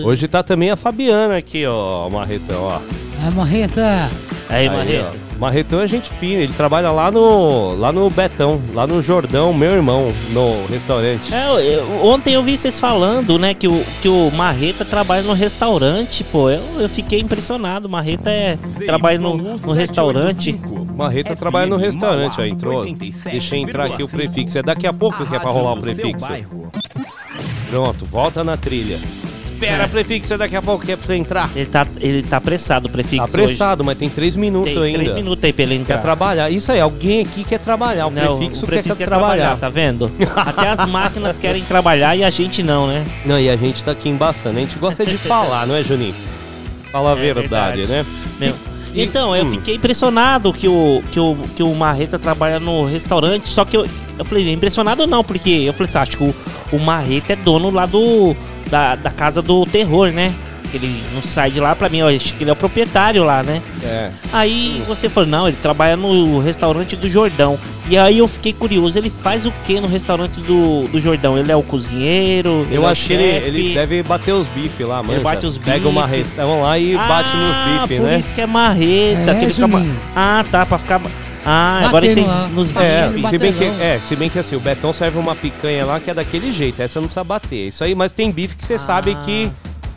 Hoje tá também a Fabiana aqui, ó, Marretão, ó. É, Marreta. Aí, ó. Marreta. Marretão é gente fina, ele trabalha lá no, lá no Betão, lá no Jordão, meu irmão, no restaurante. É, eu- ontem eu vi vocês falando, né, que o, que o Marreta trabalha no restaurante, pô. Eu, eu fiquei impressionado. Marreta é, trabalha no, no restaurante. Marreta trabalha no restaurante, ó, entrou. Deixa eu entrar aqui o prefixo. É daqui a pouco que é pra rolar o prefixo. Pronto, volta na trilha. Espera, prefixo, é daqui a pouco que é pra você entrar. Ele tá, ele tá apressado, o prefixo. Tá apressado, mas tem três minutos Tem ainda. três minutos aí pra ele entrar. Quer trabalhar. Isso aí, alguém aqui quer trabalhar. O Não, prefixo, o prefixo quer, trabalhar. tá vendo? Até as máquinas querem trabalhar e a gente não, né? Não, e a gente tá aqui embaçando. A gente gosta de falar, não é, Juninho? Fala a É verdade, verdade. né? Meu, E- Então, eu hum. fiquei impressionado que o, que, o, que o Marreta trabalha no restaurante, só que eu, eu falei, impressionado não, porque eu falei assim, acho que o, o Marreta é dono lá do. Da, da casa do terror, né? Ele não sai de lá pra mim, eu acho que ele é o proprietário lá, né? É. Aí você falou, não, ele trabalha no restaurante do Jordão. E aí eu fiquei curioso, ele faz o que no restaurante do, do Jordão? Ele é o cozinheiro? ele é Eu o acho que ele, ele deve bater os bifes lá, mano. bate os Pega o bife. marretão lá e bate nos Ah, bifes, por né? isso que é marreta. É, que ele fica. Ah, tá, pra ficar... Ah, agora entendi. lá. Nos É, bifes. se bem, que, é, se bem que assim, o Betão serve uma picanha lá que é daquele jeito, essa não precisa bater. Isso aí, mas tem bife que você sabe que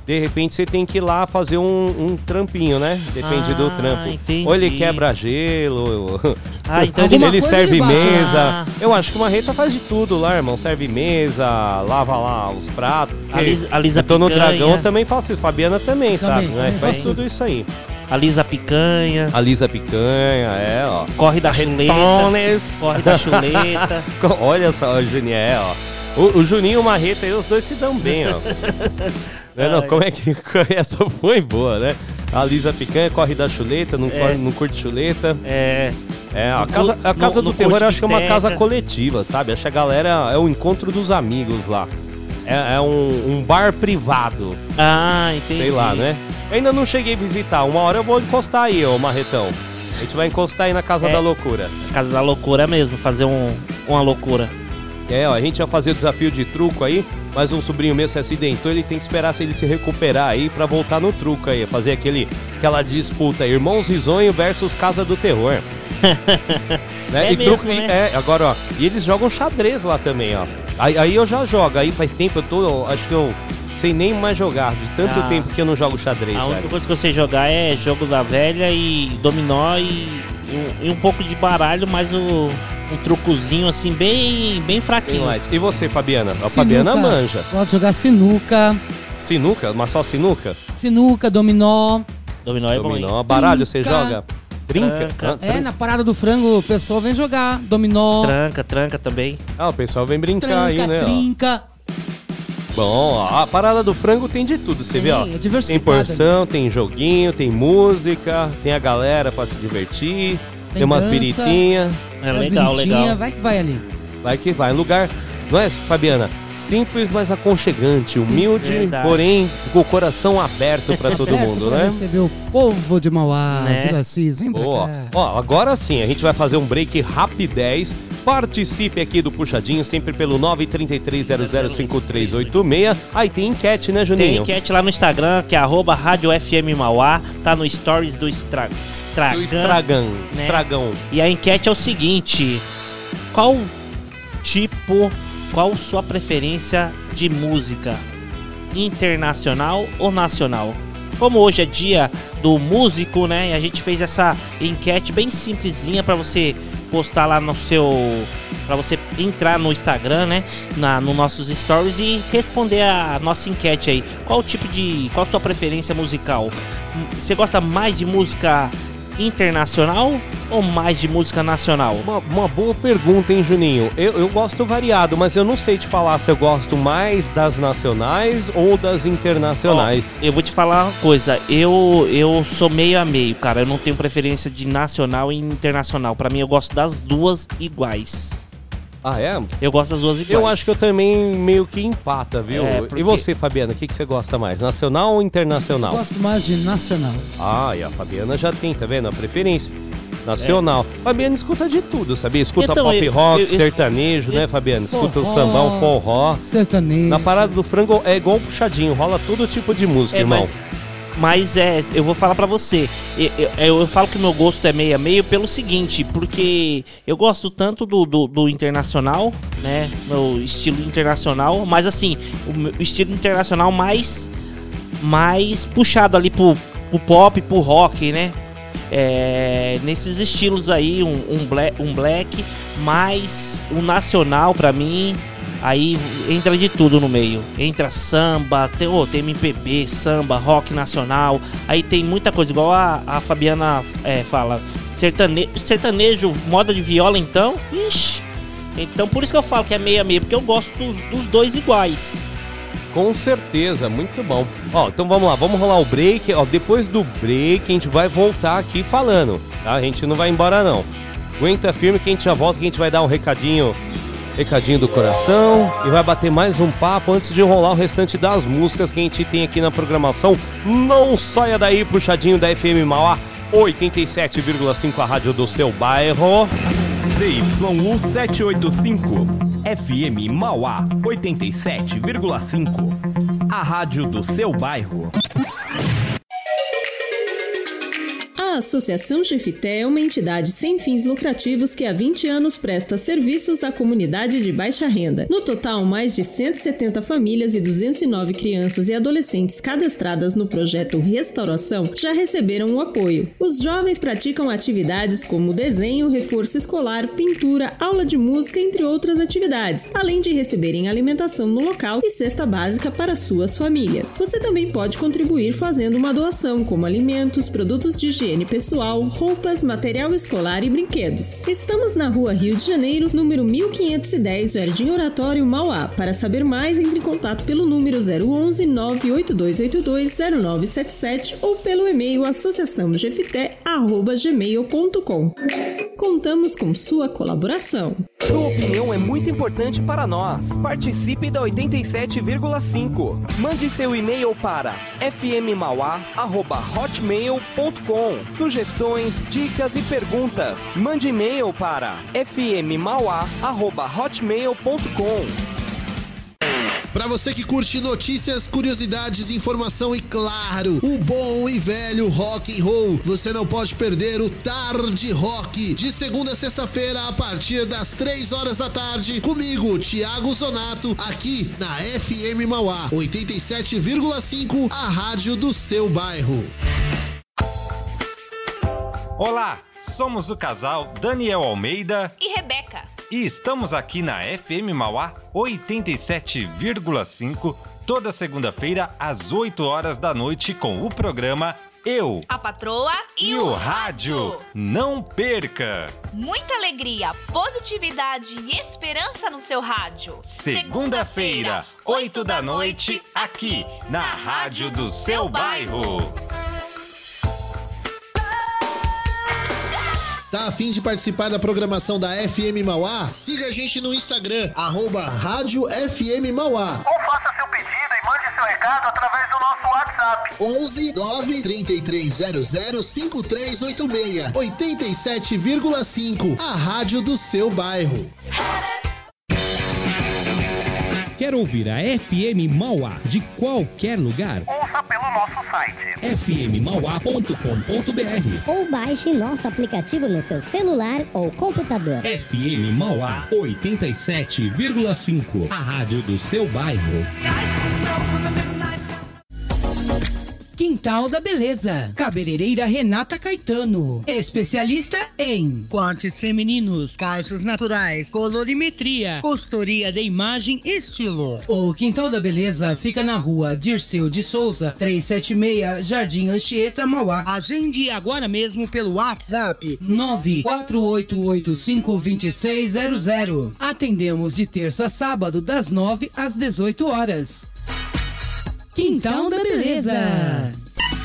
de repente você tem que ir lá fazer um, um trampinho, né? Depende do Ah, trampo. entendi. Ou ele quebra gelo, Ah, então ele, ele- serve ele mesa. Ah. Eu acho que uma reta faz de tudo lá, irmão. Serve mesa, lava lá os pratos. A Lisa- a Lisa eu tô no dragão, eu também faço isso. Fabiana também, sabe? Também, né? também Faz faço. tudo isso aí. Alisa picanha, A Lisa picanha, é, ó. corre da chuleta, Retones. corre da chuleta. Olha só, o Juninho, é, ó. O, o Juninho e o Marreta aí, os dois se dão bem, ó. Não, não, como é que. Essa foi boa, né? A Lisa Picanha corre da chuleta, não, É. corre, não curte chuleta. É, É, a casa, a casa não- do não terror eu acho que é uma casa coletiva, sabe? Acho que a galera é o encontro dos amigos lá. É, é um, um bar privado, ah, entendi. sei lá, né? Eu ainda não cheguei a visitar, uma hora eu vou encostar aí, ô Marretão. A gente vai encostar aí na Casa É. da Loucura. Casa da loucura mesmo, fazer um, uma loucura. É, ó, a gente ia fazer o desafio de truco aí, mas um sobrinho meu se acidentou, ele tem que esperar se ele se recuperar aí pra voltar no truco aí, fazer aquele, aquela disputa, Irmãos Risonho versus Casa do Terror. né? É e mesmo, truco, né? é, agora, ó, e eles jogam xadrez lá também, ó. Aí, aí eu já jogo, aí faz tempo eu tô, eu acho que eu sei nem mais jogar, de tanto Ah. tempo que eu não jogo xadrez, A única coisa que eu sei jogar é jogo da velha e dominó e, um- e um pouco de baralho, mas o, um trucozinho assim, bem, bem Bem fraquinho. light. E você, Fabiana? A Fabiana Sinuca. manja. Pode jogar sinuca, Sinuca? Mas só sinuca? sinuca, dominó. Dominó é bom, Dominó. hein? Baralho você Trinca. joga? Trinca? Tranca. É, na parada do frango o pessoal vem jogar. Dominó, Tranca, tranca também. Ah, o pessoal vem brincar tranca, aí, né? trinca. Bom, ó, a parada do frango tem de tudo, você Tem, vê, ó. é Tem porção, tem joguinho, tem música, tem a galera pra se divertir, tem, Tem umas biritinhas. É legal, legal. Vai que vai ali. Vai que vai. Lugar, não é, Fabiana? Simples, mas aconchegante, humilde, verdade. porém com o coração aberto pra todo Aberto mundo, pra né? receber o povo de Mauá, Né? Vila Cis, vem pra Boa. cá. Ó, agora sim, a gente vai fazer um break rapidez. Participe aqui do Puxadinho, sempre pelo 933005386. Aí tem enquete, né, Tem Juninho? enquete lá no Instagram, que é arroba Rádio FM Mauá, tá no Stories do Estra... Do Estragan. estragão, né? estragão. E a enquete é o seguinte: qual tipo, qual sua preferência de música? internacional ou nacional? Como hoje é dia do músico, né? A gente fez essa enquete bem simplesinha para você postar lá no seu para você entrar no Instagram, né, na no nossos stories e responder a nossa enquete aí. Qual tipo de qual sua preferência musical? Você gosta mais de música internacional ou mais de música nacional? Uma, uma boa pergunta, hein, Juninho? Eu, eu gosto variado, mas eu não sei te falar se eu gosto mais das nacionais ou das internacionais. Ó, eu vou te falar uma coisa, eu eu sou meio a meio, cara. Eu não tenho preferência de nacional e internacional. Pra mim, eu gosto das duas iguais. Ah, é? Eu gosto das duas iguais. Eu acho que eu também meio que empata, viu? É, porque- E você, Fabiana, o que, que você gosta mais? Nacional ou internacional? Gosto mais de nacional. Ah, e a Fabiana já tem, tá vendo? A preferência. Nacional. Fabiana escuta de tudo, sabia? Escuta Então, pop eu- rock, eu- eu- sertanejo, né, Fabiana? Escuta o Forró, sambão, forró. Sertanejo. Na parada do frango é igual um puxadinho, rola todo tipo de música, É, irmão. mas, mas é, eu vou falar pra você. Eu, eu, eu falo que meu gosto é meio a meio pelo seguinte, porque eu gosto tanto do, do, do internacional, né? Meu estilo internacional, mas assim, o estilo internacional mais, mais puxado ali pro, pro pop, pro rock, né? É, nesses estilos aí, um, um, black, um black, mas o nacional pra mim, aí entra de tudo no meio. Entra samba, tem, oh, tem MPB, samba, rock nacional, aí tem muita coisa, igual a, a Fabiana é, fala. Sertane, sertanejo, moda de viola então, ixi. Então por isso que eu falo que é meio a meio, porque eu gosto dos, dos dois iguais. Com certeza, muito bom. Ó, então vamos lá, vamos rolar o break. Ó, depois do break a gente vai voltar aqui falando, tá? A gente não vai embora não. Aguenta firme que a gente já volta, que a gente vai dar um recadinho, recadinho do coração e vai bater mais um papo antes de rolar o restante das músicas que a gente tem aqui na programação. Não saia daí, puxadinho da FM Mauá 87,5 a rádio do seu bairro. ZYU 785, FM Mauá 87,5. A rádio do seu bairro. A Associação Jefité é uma entidade sem fins lucrativos que há 20 anos presta serviços à comunidade de baixa renda. No total, mais de 170 famílias e 209 crianças e adolescentes cadastradas no projeto Restauração já receberam o apoio. Os jovens praticam atividades como desenho, reforço escolar, pintura, aula de música, entre outras atividades, além de receberem alimentação no local e cesta básica para suas famílias. Você também pode contribuir fazendo uma doação, como alimentos, produtos de higiene pessoal, roupas, material escolar e brinquedos. Estamos na rua Rio de Janeiro, número 1510, Jardim Oratório, Mauá. Para saber mais, entre em contato pelo número 011 98282 0977 ou pelo e-mail associaçãojefité.gmail.com. Contamos com sua colaboração. Sua opinião é muito importante para nós. Participe da 87,5. Mande seu e-mail para fmmauá@hotmail.com. Sugestões, dicas e perguntas. Mande e-mail para fmmauá@hotmail.com. Para você que curte notícias, curiosidades, informação e claro, o bom e velho rock and roll, você não pode perder o Tarde Rock de segunda a sexta-feira a partir das três horas da tarde comigo, Thiago Zonato, aqui na FM Mauá 87,5, a rádio do seu bairro. Olá, somos o casal Daniel Almeida E Rebeca. e estamos aqui na FM Mauá 87,5 toda segunda-feira às 8 horas da noite com o programa Eu A patroa e, e o rádio. Não perca! Muita alegria, positividade e esperança no seu rádio. Segunda-feira, 8 da noite, aqui na Rádio do seu bairro. Tá afim de participar da programação da FM Mauá? Siga a gente no Instagram, arroba Rádio FM Mauá. Ou faça seu pedido e mande seu recado através do nosso WhatsApp. 11 9 3300 5386 87,5 A rádio do seu bairro. Quer ouvir a FM Mauá de qualquer lugar? Ouça pelo nosso site. fmmauá.com.br Ou baixe nosso aplicativo no seu celular ou computador. FM Mauá 87,5 A rádio do seu bairro. Quintal da Beleza. Cabeleireira Renata Caetano. Especialista em cortes femininos, caixos naturais, colorimetria, consultoria de imagem e estilo. O Quintal da Beleza fica na rua Dirceu de Souza, 376, Jardim Anchieta, Mauá. Agende agora mesmo pelo WhatsApp 948852600. Atendemos de terça a sábado, das 9 às 18 horas. Quintal da Beleza.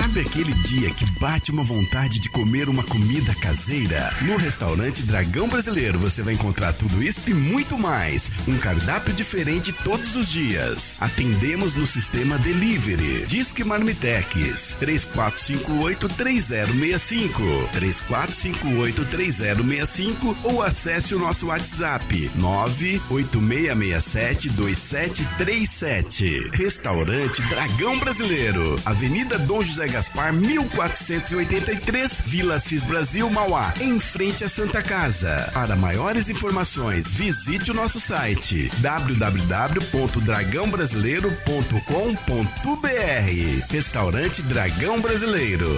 Sabe aquele dia que bate uma vontade de comer uma comida caseira? No restaurante Dragão Brasileiro você vai encontrar tudo isso e muito mais. Um cardápio diferente todos os dias. Atendemos no sistema Delivery. Disque Marmitex 3458-3065. 3458-3065 ou acesse o nosso WhatsApp 986672737. Restaurante Dragão Brasileiro. Avenida Dom José Gaspar, 1483, Vila Cis Brasil, Mauá, em frente à Santa Casa. Para maiores informações, visite o nosso site www.dragãobrasileiro.com.br. Restaurante Dragão Brasileiro.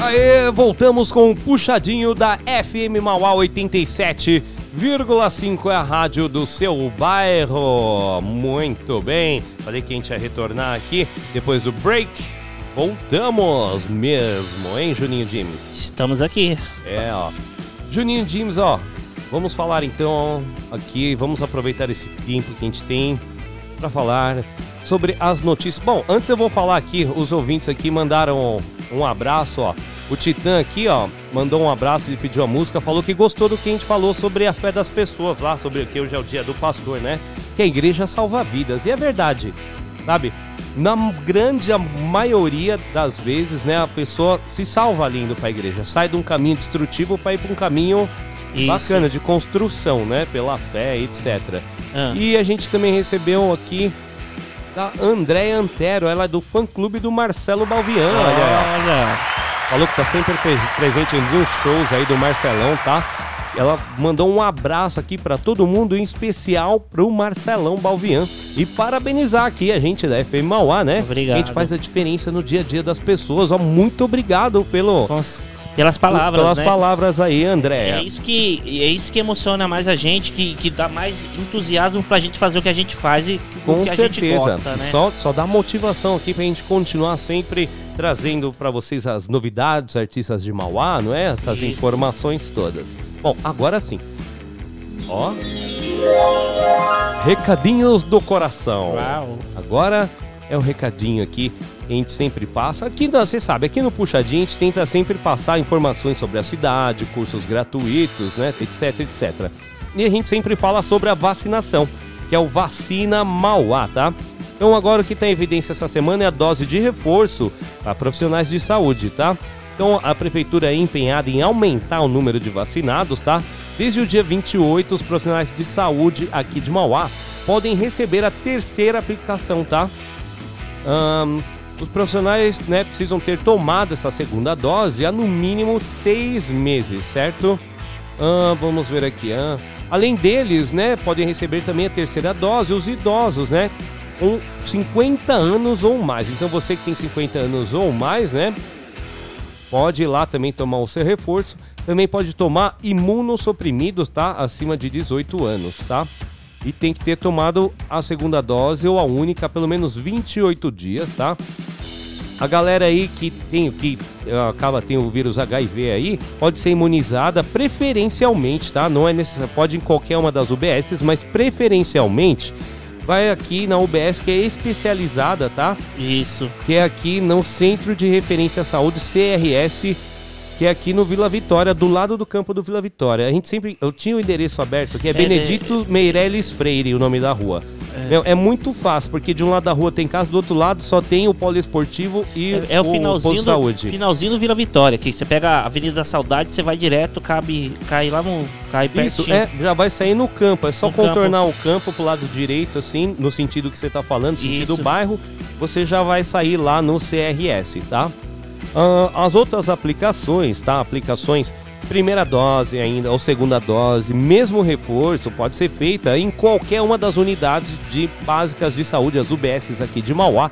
Aê, voltamos com o puxadinho da FM Mauá 87,5 é a rádio do seu bairro. Muito bem, falei que a gente ia retornar aqui depois do break. Voltamos mesmo, hein, Juninho James? Estamos aqui. É, ó. Juninho James, ó. Vamos falar então aqui, vamos aproveitar esse tempo que a gente tem para falar sobre as notícias. Bom, antes eu vou falar aqui, os ouvintes aqui mandaram um abraço, ó. O Titã aqui, ó, mandou um abraço, ele pediu a música, falou que gostou do que a gente falou sobre a fé das pessoas lá, sobre o que hoje é o dia do pastor, né? Que a igreja salva vidas. E é verdade, sabe? Na grande maioria das vezes, né, a pessoa se salva ali indo pra igreja, sai de um caminho destrutivo para ir para um caminho Isso. bacana de construção, né, pela fé, etc. Ah. E a gente também recebeu aqui da Andréia Antero, ela é do fã clube do Marcelo Balviano. Olha. Falou que tá sempre pre- presente em uns shows aí do Marcelão, tá? Ela mandou um abraço aqui pra todo mundo, em especial pro Marcelão Balvian. E parabenizar aqui a gente da FM Mauá, né? Obrigado. A gente faz a diferença no dia a dia das pessoas. Ó, muito obrigado pelo, pelas palavras, pelas né? palavras aí, Andréia. É isso que é isso que emociona mais a gente, que, que dá mais entusiasmo pra gente fazer o que a gente faz e o Com que a certeza. gente gosta, né? Só, só dá motivação aqui pra gente continuar sempre trazendo pra vocês as novidades, artistas de Mauá, não é? Essas Isso. informações todas. Bom, agora sim. Ó. Recadinhos do coração. Uau. Agora é um recadinho aqui que a gente sempre passa. Aqui, não, você sabe, aqui no Puxadinho a gente tenta sempre passar informações sobre a cidade, cursos gratuitos, né, etc, etc. E a gente sempre fala sobre a vacinação, que é o Vacina Mauá, tá? Então agora o que está em evidência essa semana é a dose de reforço para profissionais de saúde, tá? Então a prefeitura é empenhada em aumentar o número de vacinados, tá? Desde o dia 28, os profissionais de saúde aqui de Mauá podem receber a terceira aplicação, tá? Ahn, os profissionais né, precisam ter tomado essa segunda dose há no mínimo seis meses, certo? Ahn, vamos ver aqui. ahn. Além deles, né, podem receber também a terceira dose os idosos, né? Com 50 anos ou mais. Então você que tem 50 anos ou mais, né? Pode ir lá também tomar o seu reforço. Também pode tomar imunossuprimidos, tá? Acima de 18 anos, tá? E tem que ter tomado a segunda dose ou a única pelo menos 28 dias, tá? A galera aí que tem que eh, acaba tem o vírus HIV aí, pode ser imunizada preferencialmente, tá? Não é necessário, pode em qualquer uma das UBSs, mas preferencialmente vai aqui na UBS que é especializada, tá? Isso. Que é aqui no Centro de Referência à Saúde CRS, que é aqui no Vila Vitória, do lado do campo do Vila Vitória. A gente sempre, eu tinha o endereço aberto, que é, É, Benedito Meirelles Freire, o nome da rua. É. Meu, É. muito fácil, porque de um lado da rua tem casa, do outro lado só tem o poliesportivo e É, é o finalzinho posto de saúde. do, finalzinho do Vila Vitória, que você pega a Avenida da Saudade, você vai direto, cabe, cai lá no, cai pertinho. Isso, é, já vai sair no campo. É só No contornar o campo pro lado direito, assim, no sentido que você tá falando, sentido Isso. bairro, você já vai sair lá no CRS, tá? Ah, as outras aplicações, tá? Aplicações primeira dose ainda ou segunda dose, mesmo reforço, pode ser feita em qualquer uma das unidades de básicas de saúde, as UBSs aqui de Mauá,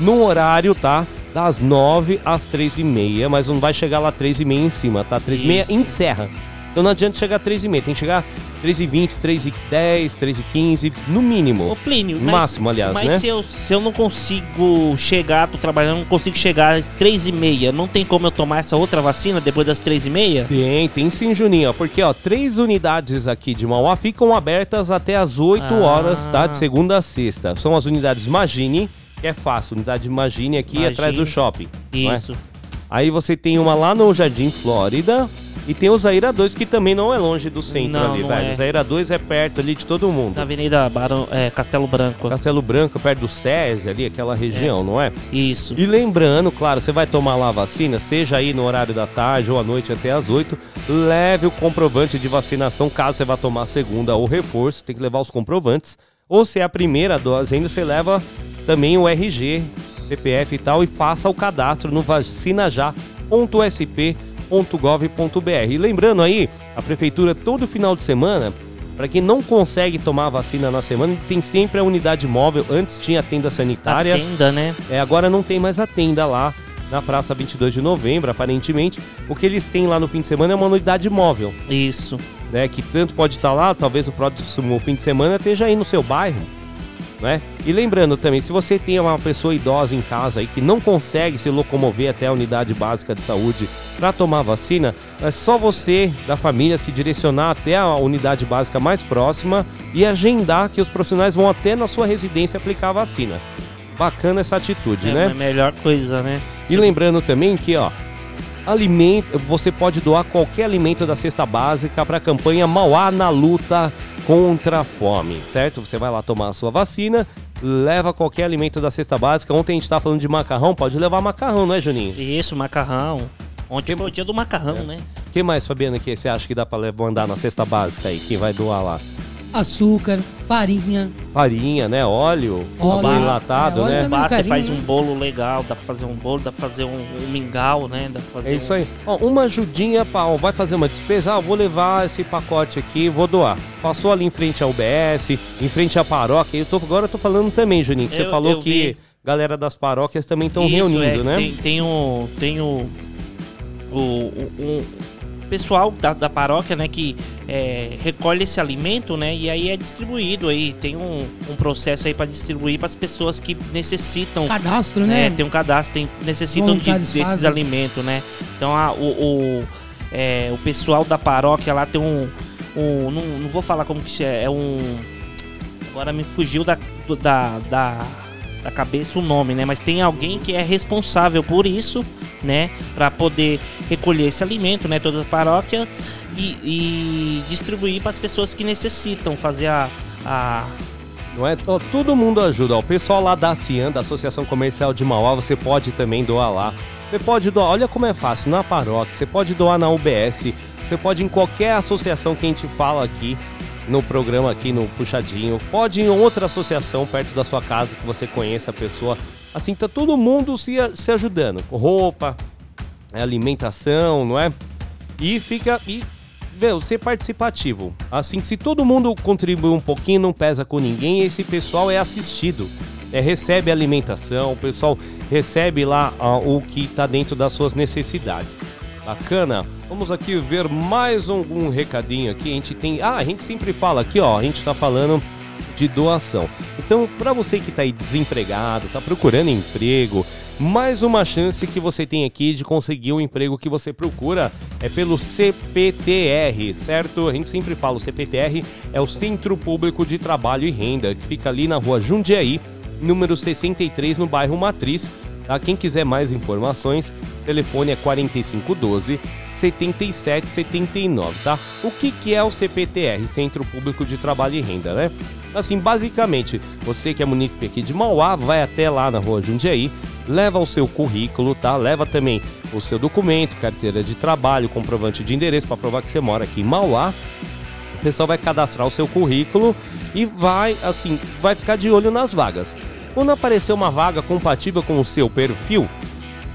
no horário, tá? Das 9 às 3 e meia, mas não vai chegar lá 3 e meia em cima, tá? 3 e meia encerra. Então não adianta chegar 3 e meia, tem que chegar 3 e 20, 3 e 10, 3 e 15, no mínimo. Ô, Plínio, No mas- máximo, aliás, mas né? se, eu, se eu não consigo chegar, tô trabalhando, não consigo chegar às três e meia, não tem como eu tomar essa outra vacina depois das três e meia? Tem, tem sim, Juninho. Porque, ó, três unidades aqui de Mauá ficam abertas até as 8 Ah. horas, tá? De segunda a sexta. São as unidades Magine, que é fácil. Unidade Magine aqui Magine. atrás do shopping. é? Isso. Aí você tem uma lá no Jardim Flórida. E tem o Zaira 2, que também não é longe do centro Não, ali, não velho. é. O Zaira 2 é perto ali de todo mundo. Na Avenida Barão, é, Castelo Branco. Castelo Branco, perto do SESI ali, aquela região, não é? Isso. E lembrando, claro, você vai tomar lá a vacina, seja aí no horário da tarde ou à noite até às 8, leve o comprovante de vacinação caso você vá tomar a segunda ou reforço, tem que levar os comprovantes. Ou se é a primeira dose ainda, você leva também o RG, CPF e tal, e faça o cadastro no vacinajá.sp.gov.br. E lembrando aí, a prefeitura todo final de semana, para quem não consegue tomar a vacina na semana, tem sempre a unidade móvel. Antes tinha a tenda sanitária. A tenda, né? É, agora não tem mais a tenda lá na Praça 22 de Novembro, aparentemente. O que eles têm lá no fim de semana é uma unidade móvel. Isso. Né, que tanto pode estar lá, talvez o próximo fim de semana esteja aí no seu bairro. Né? E lembrando também, se você tem uma pessoa idosa em casa aí que não consegue se locomover até a unidade básica de saúde para tomar vacina, é só você da família se direcionar até a unidade básica mais próxima e agendar que os profissionais vão até na sua residência aplicar a vacina. Bacana essa atitude, É né? a melhor coisa, né? E lembrando também que, ó, alimento, você pode doar qualquer alimento da cesta básica para a campanha Mauá na luta contra a fome, certo? Você vai lá tomar a sua vacina, leva qualquer alimento da cesta básica. Ontem a gente tava falando de macarrão, pode levar macarrão, não é, Juninho? Isso, macarrão. Ontem foi o dia do macarrão, né? O que mais, Fabiana, que você acha que dá para mandar na cesta básica aí? Quem vai doar lá? Açúcar, farinha. Farinha, né? Óleo, Óleo. óleo enlatado, É, óleo né? Bah, você faz um bolo legal, dá pra fazer um bolo, dá pra fazer um, um mingau, né? Dá pra fazer É isso um- aí. Ó, uma ajudinha, pra, ó, vai fazer uma despesa, ah, vou levar esse pacote aqui, vou doar. Passou ali em frente à UBS, em frente à paróquia. Eu tô, agora eu tô falando também, Juninho, que você Eu- falou eu que vi. galera das paróquias também estão Isso, reunindo, é, né? Tem, tem o. Tem o. O, o- o pessoal da, da paróquia, né, que é, recolhe esse alimento, né, e aí é distribuído aí. Tem um, um processo aí para distribuir para as pessoas que necessitam. Cadastro, né? É, tem um cadastro, tem, necessitam de, desses fazem. alimentos, né? Então a, o, o, é, o pessoal da paróquia lá tem um. um não, não vou falar como que é, é um. Agora me fugiu da, da, da, da cabeça o nome, né? Mas tem alguém que é responsável por isso, né? Para poder recolher esse alimento, né? Toda a paróquia e, e distribuir para as pessoas que necessitam fazer a, a Não é? Todo mundo ajuda. O pessoal lá da CIAN, da Associação Comercial de Mauá, você pode também doar lá. Você pode doar, olha como é fácil, na paróquia, você pode doar na UBS, você pode em qualquer associação que a gente fala aqui no programa aqui no Puxadinho, pode em outra associação perto da sua casa que você conheça a pessoa. Assim, tá todo mundo se, se ajudando. Roupa, alimentação, não é? E fica. E, meu, ser participativo. Assim, se todo mundo contribui um pouquinho, não pesa com ninguém, esse pessoal é assistido. É, recebe alimentação, o pessoal recebe lá ah, o que está dentro das suas necessidades. Bacana. Vamos aqui ver mais um, um recadinho aqui. A gente tem. Ah, a gente sempre fala aqui, ó. A gente está falando de doação. Então, para você que está aí desempregado, está procurando emprego, mais uma chance que você tem aqui de conseguir o emprego que você procura é pelo CPTR, certo? A gente sempre fala, o CPTR é o Centro Público de Trabalho e Renda, que fica ali na rua Jundiaí, número 63, no bairro Matriz. Tá? Quem quiser mais informações, telefone é 4512 7779, tá? O que, que é o CPTR, Centro Público de Trabalho e Renda, né? Assim, basicamente, você que é munícipe aqui de Mauá, vai até lá na rua Jundiaí, leva o seu currículo, tá? Leva também o seu documento, carteira de trabalho, comprovante de endereço para provar que você mora aqui em Mauá. O pessoal vai cadastrar o seu currículo e vai, assim, vai ficar de olho nas vagas. Quando aparecer uma vaga compatível com o seu perfil,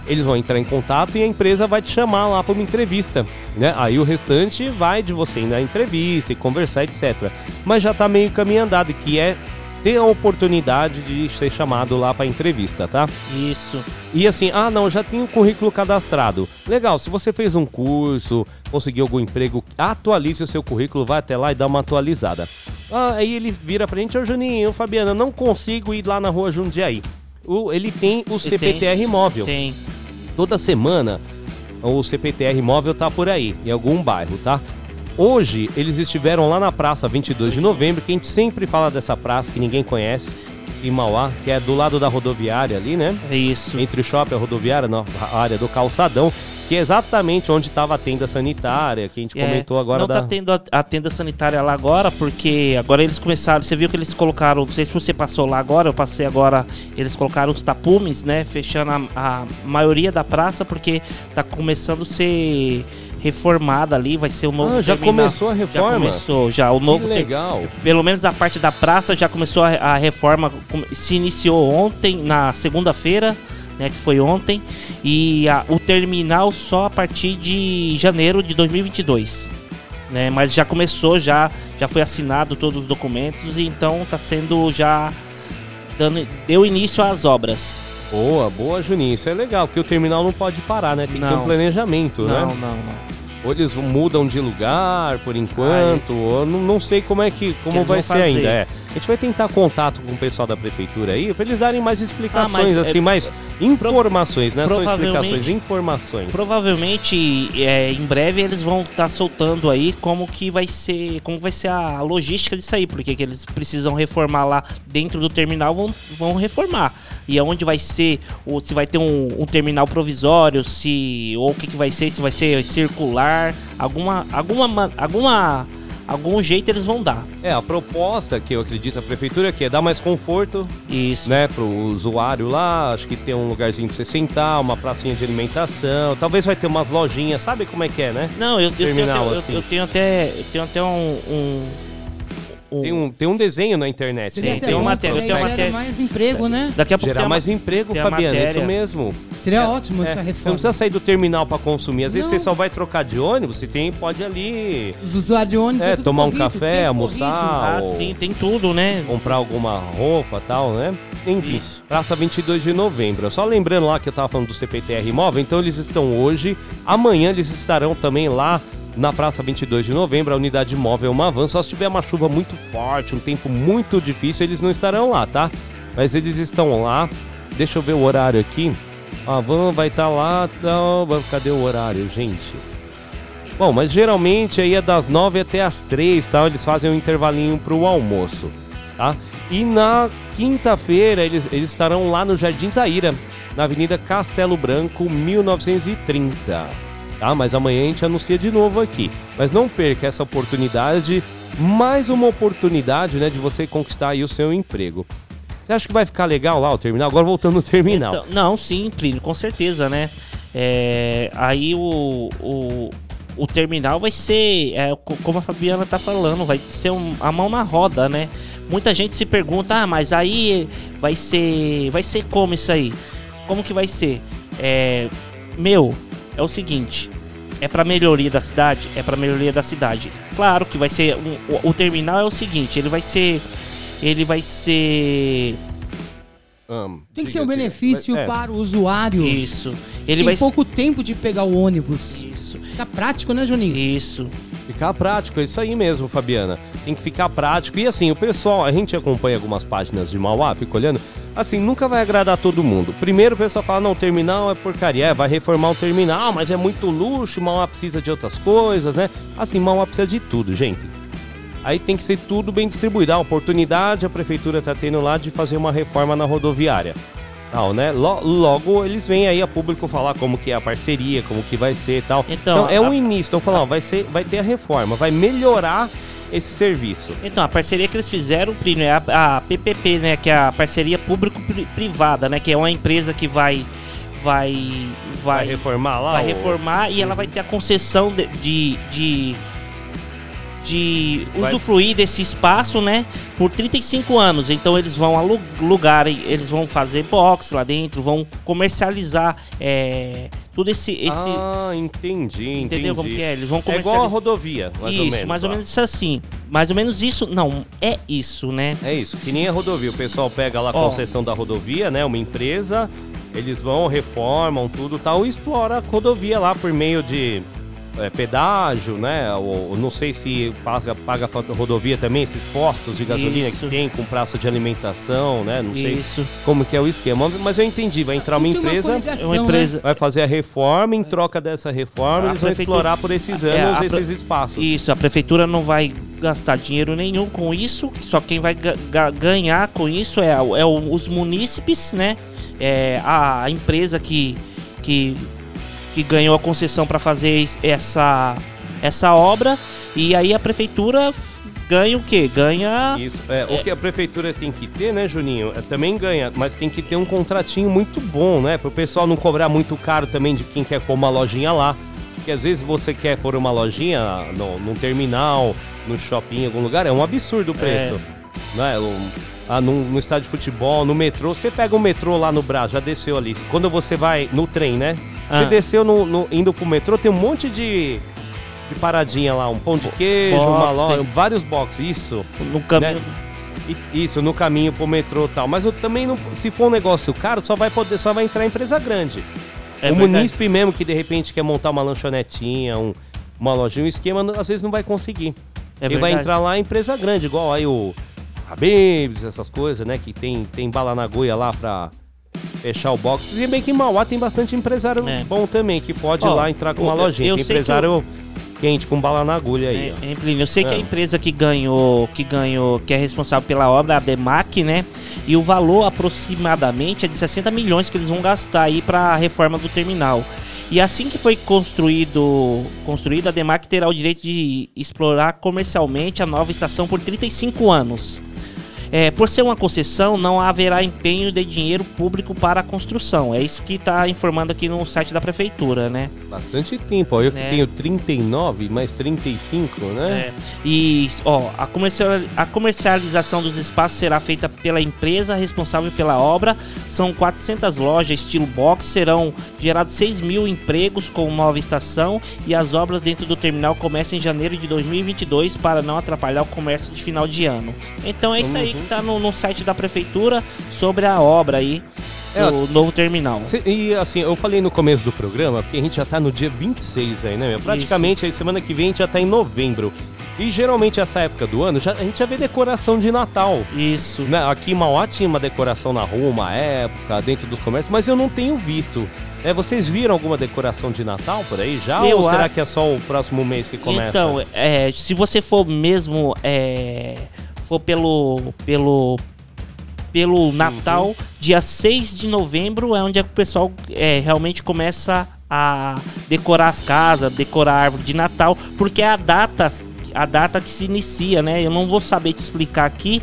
eles vão entrar em contato e a empresa vai te chamar lá para uma entrevista, né? Aí o restante vai de você ir na entrevista e conversar, etc. Mas já tá meio caminho andado, que é ter a oportunidade de ser chamado lá para entrevista, tá? Isso. E assim, ah, não, já tenho o currículo cadastrado. Legal, se você fez um curso, conseguiu algum emprego, atualize o seu currículo, vai até lá e dá uma atualizada. Ah, aí ele vira pra gente, ô Juninho, Fabiana, não consigo ir lá na rua Jundiaí. O, ele tem o CPTR móvel. Tem. Toda semana o CPTR móvel tá por aí, em algum bairro, tá? Hoje eles estiveram lá na praça 22 de novembro, que a gente sempre fala dessa praça que ninguém conhece, em Mauá, que é do lado da rodoviária ali, né? É isso. Entre o shopping e a rodoviária, na área do calçadão, que é exatamente onde estava a tenda sanitária, que a gente É, comentou agora Não da... tá tendo a, a tenda sanitária lá agora, porque agora eles começaram. Você viu que eles colocaram. Não sei se você passou lá agora, eu passei agora. Eles colocaram os tapumes, né? Fechando a, a maioria da praça, porque tá começando a ser reformada ali. Vai ser o novo. Ah, já terminal. começou a reforma? Já começou, já. O novo. Que ter- legal. Pelo menos a parte da praça já começou a, a reforma. Se iniciou ontem, na segunda-feira. Né, que foi ontem, e a- o terminal só a partir de janeiro de 2022 né? Mas já começou, já, já foi assinado todos os documentos e então está sendo já dando, deu início às obras. Boa, boa, Juninho. Isso é legal, porque o terminal não pode parar, né? Tem que ter Não. um planejamento, né? Não, não, não. Ou eles mudam de lugar por enquanto, ou não, não sei como é que como eles vai ser fazer. ainda. É. A gente vai tentar contato com o pessoal da prefeitura aí, pra eles darem mais explicações, Ah, mas, assim, é, mais informações, né? São explicações, informações. Provavelmente é, em breve eles vão estar soltando aí como que vai ser, como vai ser a logística disso aí, porque que eles precisam reformar lá dentro do terminal, vão, vão reformar. E aonde vai ser, ou se vai ter um, um terminal provisório, se ou o que, que vai ser, se vai ser circular, alguma alguma ma- alguma algum jeito eles vão dar. É, a proposta que eu acredito a prefeitura que é dar mais conforto, Isso. né, pro usuário lá, acho que ter um lugarzinho pra você sentar, uma pracinha de alimentação, talvez vai ter umas lojinhas, sabe como é que é, né? Não, eu, eu, tenho, até, eu- assim. eu tenho até eu tenho até um, um, um- Tem um, tem um desenho na internet. Seria tem, tem uma matéria, Gera matéria. mais emprego, né? Daqui a pouco Gerar tem mais emprego, tem a Fabiana, é isso mesmo. Seria ótimo É, essa Você não reforma. precisa sair do terminal pra consumir. Às vezes Não. você só vai trocar de ônibus, você tem, pode ali Os usuários de ônibus é, tudo tomar um corrido, café, tempo almoçar. Ah, ou sim, tem tudo, né? Comprar alguma roupa e tal, né? Enfim, praça 22 de novembro. Só lembrando lá que eu tava falando do CPTR Imóvel, então eles estão hoje, amanhã eles estarão também lá na praça 22 de novembro, a unidade móvel Mavan. Só se tiver uma chuva muito forte, um tempo muito difícil, eles não estarão lá, tá? Mas eles estão lá. Deixa eu ver o horário aqui. A van vai estar lá. Tal. Cadê o horário, gente? Bom, mas geralmente aí é das 9 até as 3, tá? Eles fazem um intervalinho pro almoço, tá? E na quinta-feira eles, eles estarão lá no Jardim Zaira, na Avenida Castelo Branco, 1930, tá? Mas amanhã a gente anuncia de novo aqui. Mas não perca essa oportunidade, mais uma oportunidade, né, de você conquistar aí o seu emprego. Você acha que vai ficar legal lá o terminal? Agora voltando no terminal. Então, não, sim, Plínio, com certeza, né? É, aí o, o, o terminal vai ser, é, co- como a Fabiana tá falando, vai ser um- a mão na roda, né? Muita gente se pergunta, ah, mas aí vai ser, vai ser como isso aí? Como que vai ser? É, meu, é o seguinte, é para melhoria da cidade, é para melhoria da cidade. Claro que vai ser, um- o, o terminal é o seguinte, ele vai ser, ele vai ser Tem que ser um benefício É. para o usuário. Isso. Ele Tem vai pouco tempo de pegar o ônibus. Isso. Fica prático, né, Juninho? Isso. Ficar prático, é isso aí mesmo, Fabiana. Tem que ficar prático. E assim, o pessoal, a gente acompanha algumas páginas de Mauá, fica olhando. Assim, nunca vai agradar todo mundo. Primeiro o pessoal fala, não, terminal é porcaria, é, vai reformar o terminal, mas é muito luxo, Mauá precisa de outras coisas, né? Assim, Mauá precisa de tudo, gente. Aí tem que ser tudo bem distribuído. A oportunidade a prefeitura tá tendo lá de fazer uma reforma na rodoviária. Tal, né? Lo- Logo eles vêm aí a público falar como que é a parceria, como que vai ser e tal. Então, é um a- início. Estão falando, vai, ser, vai ter a reforma, vai melhorar esse serviço. Então, a parceria que eles fizeram, Plínio, é a, a PPP, né? Que é a parceria público-privada, né? Que é uma empresa que vai. Vai. Vai, Vai reformar lá Vai o- reformar e ela vai ter a concessão de. de, de- de Vai- usufruir desse espaço, né, por 35 anos. Então eles vão alugar, eles vão fazer box lá dentro, vão comercializar é, tudo esse, esse Ah, entendi, entendi. Entendeu como que é? Eles vão É igual a comercializar- rodovia, mais isso, ou menos. mais ou ó. menos isso assim. Mais ou menos isso, não, é isso, né? É isso, que nem a rodovia. O pessoal pega lá a Ó. concessão da rodovia, né? Uma empresa, eles vão, reformam tudo tal, e explora a rodovia lá por meio de é, pedágio, né? Ou, não sei se paga, paga a rodovia também, esses postos de gasolina Isso. que tem com praça de alimentação, né? Não sei Isso. como que é o esquema, mas eu entendi. Vai entrar uma uma empresa, coligação, Uma empresa- né? vai fazer a reforma, em troca dessa reforma, A eles vão explorar por esses É, anos pre- esses espaços. Isso, a prefeitura não vai gastar dinheiro nenhum com isso, só quem vai ga- ga- ganhar com isso é, o- é o- os munícipes, né? É a empresa que, que, que ganhou a concessão para fazer es- essa, essa obra e aí a prefeitura ganha o quê? Ganha Isso, é, o que a prefeitura tem que ter, né, Juninho? É, também ganha, mas tem que ter um contratinho muito bom, né? Para o pessoal não cobrar muito caro também de quem quer pôr uma lojinha lá. Porque às vezes você quer pôr uma lojinha no, num terminal, no shopping, em algum lugar, é um absurdo o preço. Né? Um- ah, no, no estádio de futebol, no metrô, você pega o metrô lá no Brás, já desceu ali. Quando você vai no trem, né? Ah. Você desceu no, no- indo pro metrô, tem um monte de, de paradinha lá, um pão de queijo, uma Box, loja, tem- vários boxes, isso. no caminho. Né? Isso, no caminho pro metrô e tal. Mas eu também não. Se for um negócio caro, só vai poder, só vai entrar empresa grande. É o verdade. munícipe mesmo que de repente quer montar uma lanchonetinha, um- uma lojinha, um esquema, às vezes não vai conseguir. É Ele vai verdade. entrar lá empresa grande, igual aí o Habibs, essas coisas, né? Que tem, tem bala na agulha lá pra fechar o box. E bem que em Mauá tem bastante empresário bom também, que pode É. Ó, lá entrar com uma eu- lojinha. eu sei que empresário quente com bala na agulha aí. É, eu sei que a Ah. empresa que ganhou, que ganhou, que é responsável pela obra, é a Demac, né? E o valor aproximadamente é de 60 milhões que eles vão gastar aí para a reforma do terminal. E assim que foi construído, construída, a Demac terá o direito de explorar comercialmente a nova estação por 35 anos. É, por ser uma concessão, não haverá empenho de dinheiro público para a construção. É isso que está informando aqui no site da prefeitura, né? Bastante tempo, ó. Eu que É. tenho 39 mais 35, né? É. E, ó, a, comercial, a comercialização dos espaços será feita pela empresa responsável pela obra. São 400 lojas estilo box, serão gerados 6 mil empregos com nova estação e as obras dentro do terminal começam em janeiro de 2022 para não atrapalhar o comércio de final de ano. Então é isso aí Que tá no, no site da prefeitura sobre a obra aí É, do novo terminal. E assim, eu falei no começo do programa, porque a gente já tá no dia 26 aí, né? meu? Praticamente aí semana que vem a gente já tá em novembro. E geralmente essa época do ano já, a gente já vê decoração de Natal. Isso. Né? Aqui em Mauá tinha uma decoração na rua, uma época, dentro dos comércios, mas eu não tenho visto. É, vocês viram alguma decoração de Natal por aí já? Eu ou será acho- que é só o próximo mês que começa? Então, é, se você for mesmo é, for pelo pelo pelo Natal, dia 6 de novembro é onde é o pessoal é, realmente começa a decorar as casas, decorar a árvore de Natal, porque é a data a data que se inicia, né? Eu não vou saber te explicar aqui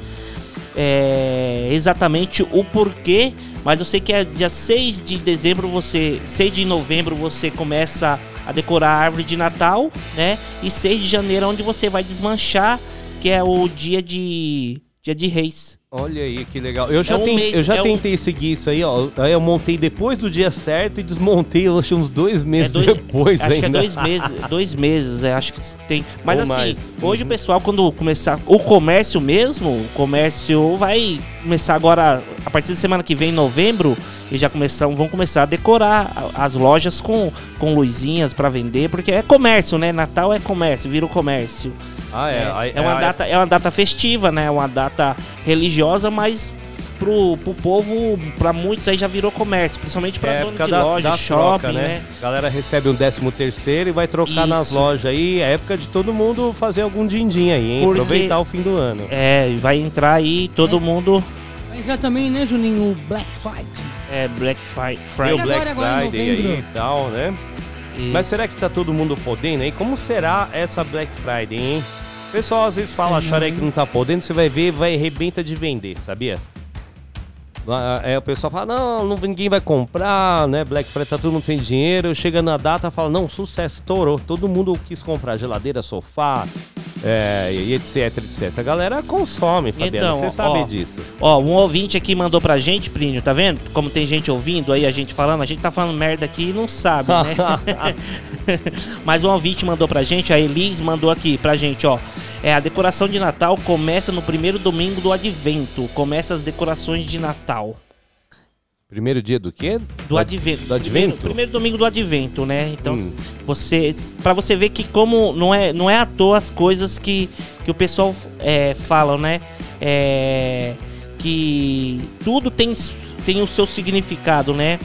é, exatamente o porquê, mas eu sei que é dia 6 de dezembro você, 6 de novembro você começa a decorar a árvore de Natal, né? E 6 de janeiro é onde você vai desmanchar, que é o dia de dia de Reis. Olha aí que legal. Eu já, É um ten- mês- eu já é um- tentei seguir isso aí, ó. Aí eu montei depois do dia certo e desmontei eu acho, uns dois meses dois- depois acho ainda. que é dois meses, dois meses, é, acho que tem. Mas Ou assim, mais. hoje o pessoal quando começar o comércio mesmo, o comércio vai começar agora a partir da semana que vem, em novembro, e já começam, vão começar a decorar as lojas com, com luzinhas para vender, porque é comércio, né? Natal é comércio, vira o comércio. Ah, é. Aí- É uma aí- data, é uma data festiva, né? É uma data religiosa, mas pro, pro povo, para muitos aí já virou comércio, principalmente para É dono época de da, loja, da shopping, troca, né? né? A galera recebe um décimo terceiro e vai trocar nas Isso. lojas aí. É época de todo mundo fazer algum din-din aí, hein? Porque- Aproveitar o fim do ano. É, e vai entrar aí todo mundo. Vai entrar também, né, Juninho, o Black Fight. É, Black Friday. o Black agora, agora Friday aí e tal, né? Mas será que tá todo mundo podendo aí? Como será essa Black Friday, hein? Pessoal às vezes fala, não, que não tá podendo, você vai ver, vai arrebenta de vender, sabia? Ah, É, o pessoal fala, não, não, ninguém vai comprar, né? Black Friday tá todo mundo sem dinheiro. Chega na data, fala, não, sucesso, estourou. Todo mundo quis comprar geladeira, sofá, é, e etc, etc. A galera consome, Fabiana, você sabe ó, disso. Ó, um ouvinte aqui mandou pra gente, Plínio, tá vendo? Como tem gente ouvindo aí, a gente falando, a gente tá falando merda aqui e não sabe, né? Mas um ouvinte mandou pra gente, a Elis mandou aqui pra gente, ó. É, a decoração de Natal começa no primeiro domingo do Advento. Começa as decorações de Natal. Primeiro dia do quê? Do Advento. Do Advento? Primeiro, primeiro domingo do Advento, né? Então, Hum. você. para você ver que como não é, não é à toa as coisas que, que o pessoal é, falam, né? É, que tudo tem, tem o seu significado, né?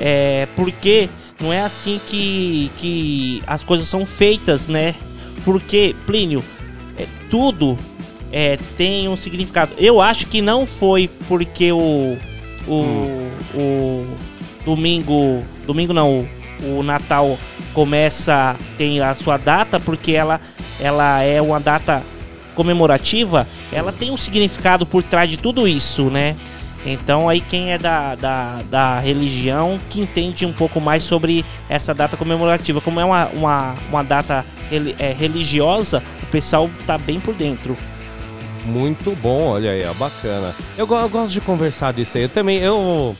É, porque não é assim que, que as coisas são feitas, né? Porque, Plínio, é, tudo é, tem um significado. Eu acho que não foi porque o. O, o domingo. Domingo não, o, o Natal começa. Tem a sua data, porque ela, ela é uma data comemorativa, ela tem um significado por trás de tudo isso, né? Então aí quem é da, da, da religião que entende um pouco mais sobre essa data comemorativa. Como é uma, uma, uma data é, religiosa, o pessoal tá bem por dentro. Muito bom, olha aí, ó, bacana. Eu, eu gosto de conversar disso aí. Eu também, eu.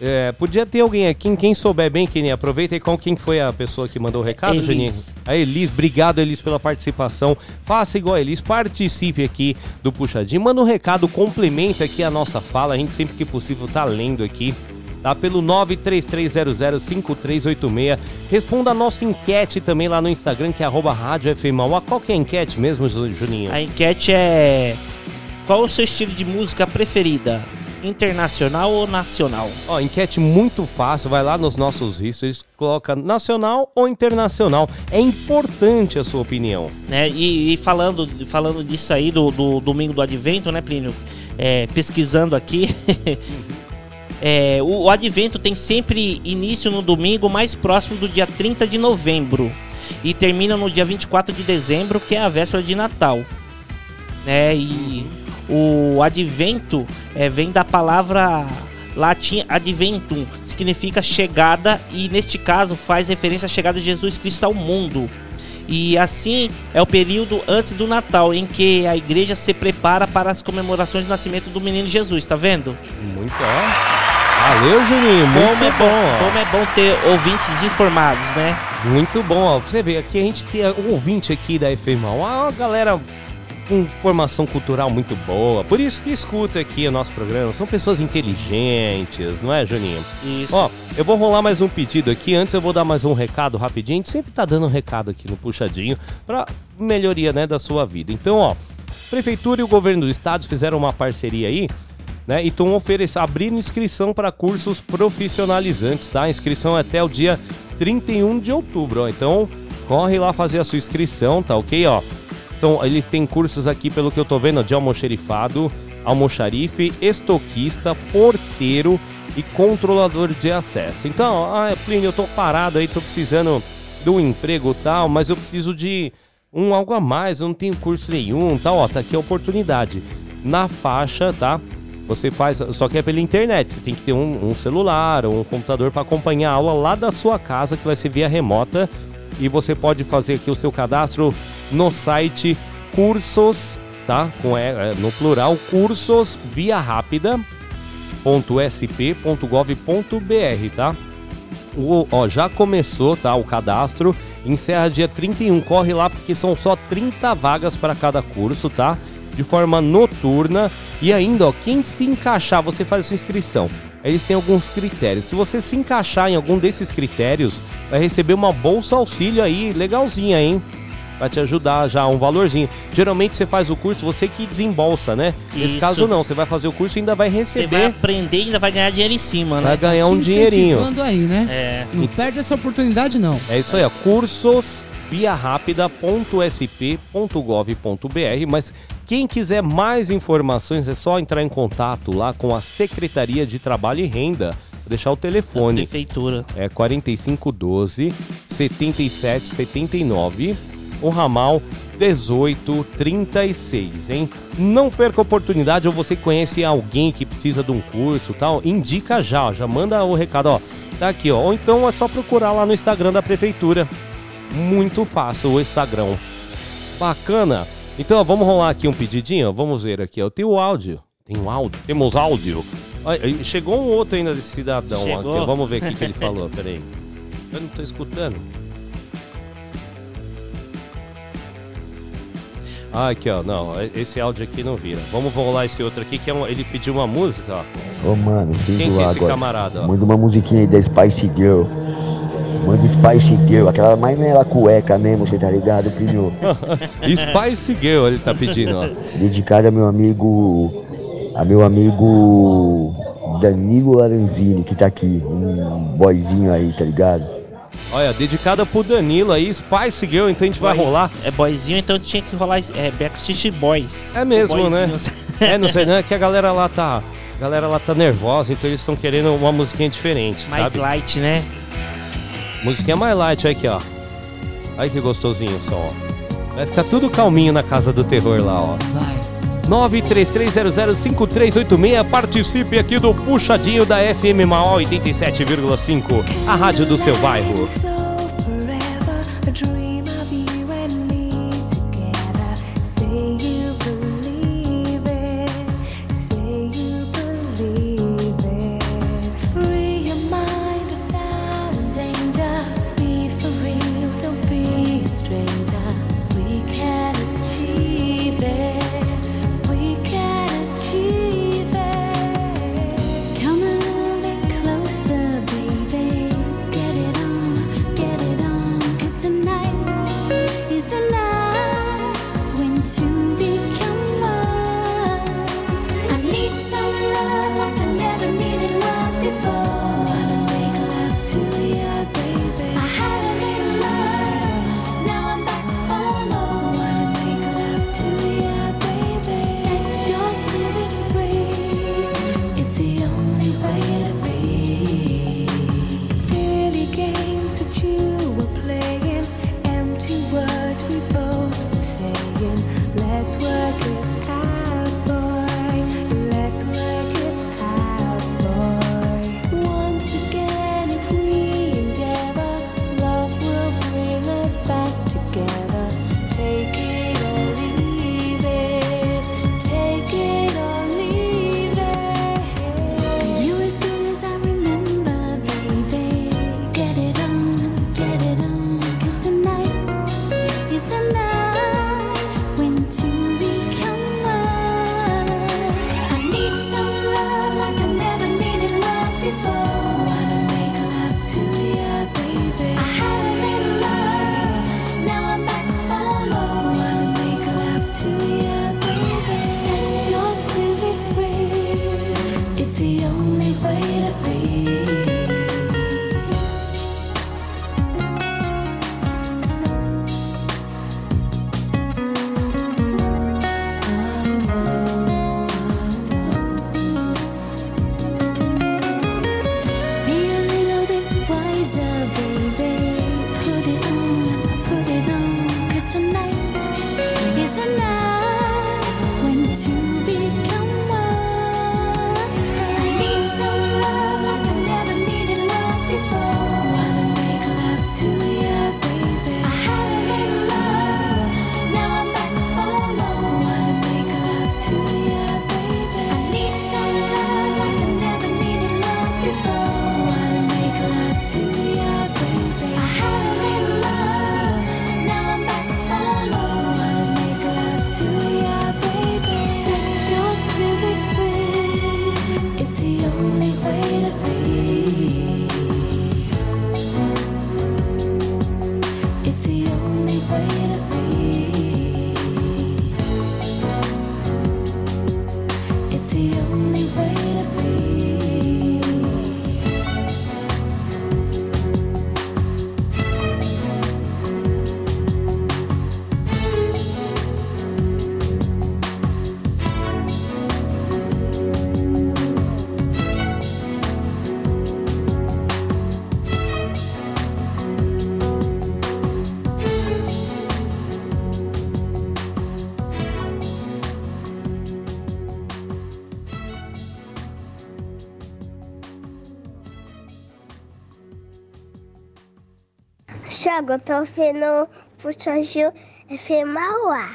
é, podia ter alguém aqui, quem souber bem, quem aproveita e com quem foi a pessoa que mandou o recado, Elis. Juninho? A Elis, obrigado Elis pela participação. Faça igual a Elis, participe aqui do Puxadinho. Manda um recado, complementa aqui a nossa fala. A gente sempre que possível tá lendo aqui. Tá pelo 933005386. Responda a nossa enquete também lá no Instagram, que é arroba Rádio. Qual que é a enquete mesmo, Juninho? A enquete é: qual o seu estilo de música preferida? Internacional ou nacional? Ó, enquete muito fácil, vai lá nos nossos stories, coloca nacional ou internacional. É importante a sua opinião. né? E, e falando, falando disso aí, do, do domingo do advento, né, Plínio? É, pesquisando aqui. é, o, o advento tem sempre início no domingo mais próximo do dia 30 de novembro. E termina no dia 24 de dezembro, que é a véspera de Natal. Né? E o advento é, vem da palavra latim adventum, significa chegada, e neste caso faz referência à chegada de Jesus Cristo ao mundo. E assim é o período antes do Natal, em que a igreja se prepara para as comemorações do nascimento do menino Jesus, tá vendo? Muito, ó. Valeu, Juninho, muito como é bom. bom, como é bom ter ouvintes informados, né? Muito bom, ó. Você vê, aqui a gente tem um ouvinte aqui da FM uma galera com formação cultural muito boa. Por isso que escuta aqui o nosso programa. São pessoas inteligentes, não é, Juninho? Isso. Ó, eu vou rolar mais um pedido aqui. Antes eu vou dar mais um recado rapidinho. A gente sempre tá dando um recado aqui no Puxadinho pra melhoria, né, da sua vida. Então, ó, Prefeitura e o governo do estado fizeram uma parceria aí, né? E estão abrindo inscrição para cursos profissionalizantes, tá? A inscrição é até o dia 31 de outubro, ó. Então, corre lá fazer a sua inscrição, tá ok, ó? Então, eles têm cursos aqui, pelo que eu tô vendo, de almoxerifado, almoxarife, estoquista, porteiro e controlador de acesso. Então, ah, Plínio, eu tô parado aí, tô precisando um emprego tal, mas eu preciso de um algo a mais, eu não tenho curso nenhum, tal, ó, tá aqui a oportunidade. Na faixa, tá? Você faz, só que é pela internet, você tem que ter um, um celular ou um computador para acompanhar a aula lá da sua casa, que vai ser via remota. E você pode fazer aqui o seu cadastro no site cursos, tá? Com é, no plural, cursos via rápida .sp.gov.br, tá? O, ó, já começou, tá? O cadastro. Encerra dia 31. Corre lá porque são só 30 vagas para cada curso, tá? De forma noturna. E ainda, ó, quem se encaixar, você faz a sua inscrição. Eles têm alguns critérios. Se você se encaixar em algum desses critérios, vai receber uma bolsa auxílio aí, legalzinha, hein? Vai te ajudar já, um valorzinho. Geralmente você faz o curso, você que desembolsa, né? Nesse Isso. caso não, você vai fazer o curso e ainda vai Você receber. vai aprender e ainda vai ganhar dinheiro em cima, né? Vai ganhar um Te dinheirinho. aí, né? É. Não perde essa oportunidade, não. É isso aí, ó. Cursos via rápida.sp.gov.br, mas quem quiser mais informações é só entrar em contato lá com a Secretaria de Trabalho e Renda. Vou deixar o telefone. Prefeitura. É 4512 7779, o ramal 1836, hein? Não perca a oportunidade ou você conhece alguém que precisa de um curso, tal, indica já, já manda o recado, ó. Tá aqui, ó. Ou então é só procurar lá no Instagram da prefeitura. Muito fácil o Instagram. Bacana. Então, ó, vamos rolar aqui um pedidinho, ó. vamos ver aqui, ó. Tem o áudio. Tem o áudio. Temos áudio. Chegou um outro ainda desse cidadão Chegou. aqui. Vamos ver o que, que ele falou. Peraí. Eu não tô escutando. Ah, aqui, ó. Não, esse áudio aqui não vira. Vamos rolar esse outro aqui, que é um, ele pediu uma música, ó. Ô, mano, Quem que é esse agora. camarada, ó? Manda uma musiquinha aí da Spice Girl. Manda Spice Girl, aquela mais nela cueca mesmo, você tá ligado, filho? Spice Girl, ele tá pedindo, ó. Dedicada a meu amigo. A meu amigo Danilo Laranzini, que tá aqui. Um boyzinho aí, tá ligado? Olha, dedicada pro Danilo aí, Spice Girl, então a gente vai Boys- rolar. É boyzinho, então tinha que rolar é, Backstreet Boys. É mesmo, né? É, não sei, não é que a galera lá tá. A galera lá tá nervosa, então eles estão querendo uma musiquinha diferente, Mais sabe? light, né? Musiquinha mais light, olha aqui, ó. Olha que gostosinho o som, ó. Vai ficar tudo calminho na casa do terror lá, ó. Vai. 933005386, participe aqui do Puxadinho da FM Maior 87,5, a rádio do seu bairro. Thiago, eu tô ouvindo Puxadinho FM Mauá.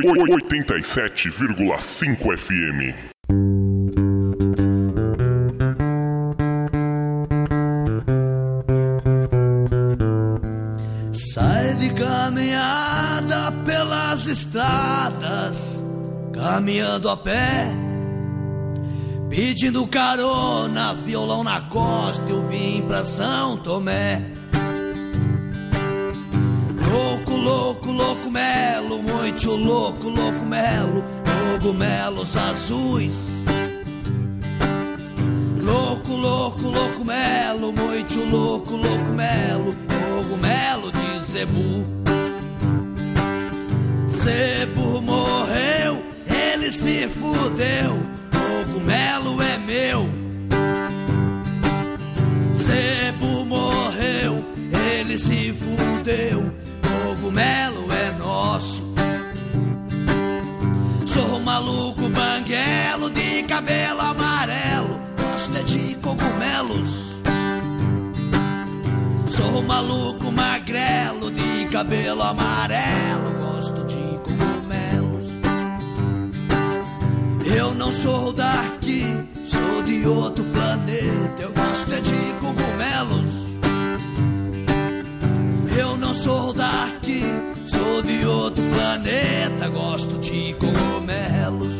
87,5 FM. Sai de caminhada pelas estradas, caminhando a pé, pedindo carona, violão na costa, eu vim pra São Tomé. Louco, louco melo, muito louco, louco melo, cogumelos azuis. Louco, louco, louco melo, muito louco, louco melo, cogumelo de zebu. Zebu morreu, ele se fudeu, cogumelo é meu. Zebu morreu, ele se fudeu, cogumelo nosso. Sou um maluco banguelo de cabelo amarelo, gosto é de cogumelos. Sou um maluco magrelo de cabelo amarelo, gosto de cogumelos. Eu não sou daqui, sou de outro planeta, eu gosto é de cogumelos. Eu não sou daqui, sou de outro planeta, gosto de cogumelos.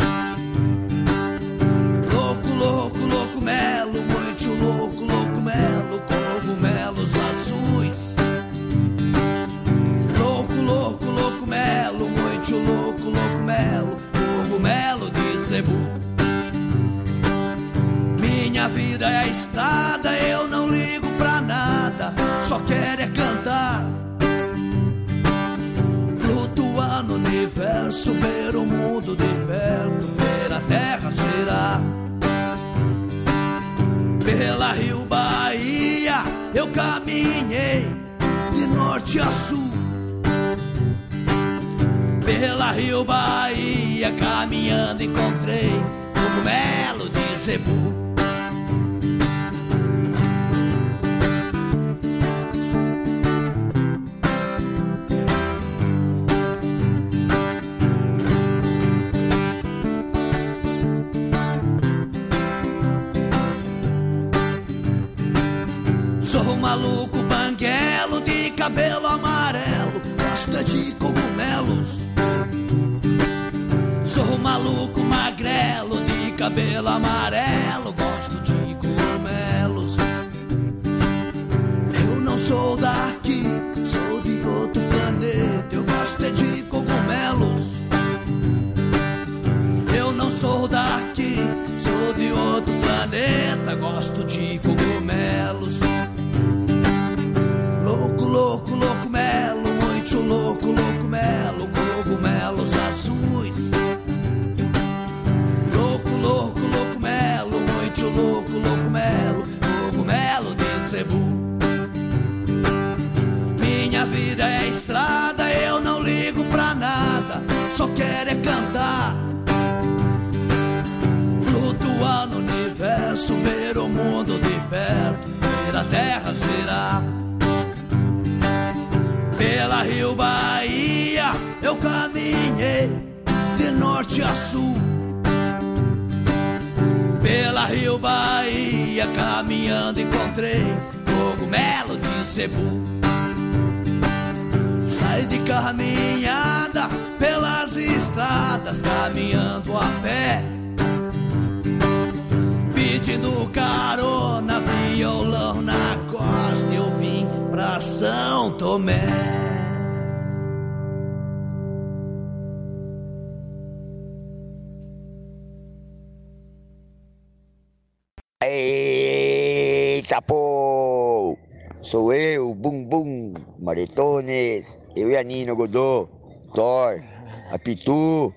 Louco, louco, louco melo, muito louco, louco melo, cogumelos azuis. Louco, louco, louco melo, muito louco, louco melo, cogumelo de zebu. Minha vida é a estrada, eu não ligo pra nada, só quero é cantar. Universo, ver o mundo de perto, ver a terra girar. Pela Rio Bahia eu caminhei de norte a sul. Pela Rio Bahia caminhando encontrei cogumelo de zebu. Um maluco banguelo de cabelo amarelo, gosto é de cogumelos. Sou um maluco magrelo de cabelo amarelo, gosto de cogumelos. Eu não sou daqui, sou de outro planeta, eu gosto é de cogumelos. Eu não sou daqui, sou de outro planeta, gosto de cogumelos. Só quero é cantar. Flutuar no universo, ver o mundo de perto, ver a terra girar. Pela Rio Bahia eu caminhei de norte a sul. Pela Rio Bahia caminhando encontrei cogumelo de zebu. Sai de caminhada pelas estradas caminhando a pé. Pedindo carona, violão na costa, eu vim pra São Tomé. Eita, pô! Sou eu, Bum Bum, Maretones, eu e a Nina Godô, Thor, a Pitu,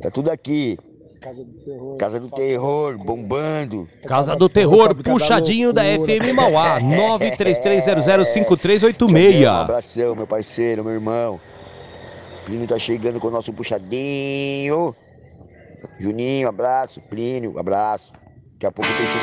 tá tudo aqui. Casa do Terror. Casa do Terror, bombando. Casa do Terror, puxadinho da FM Mauá, 933005386. Um abração, meu parceiro, meu irmão. Plínio tá chegando com o nosso puxadinho. Juninho, abraço. Plínio, abraço. Daqui a pouco tem show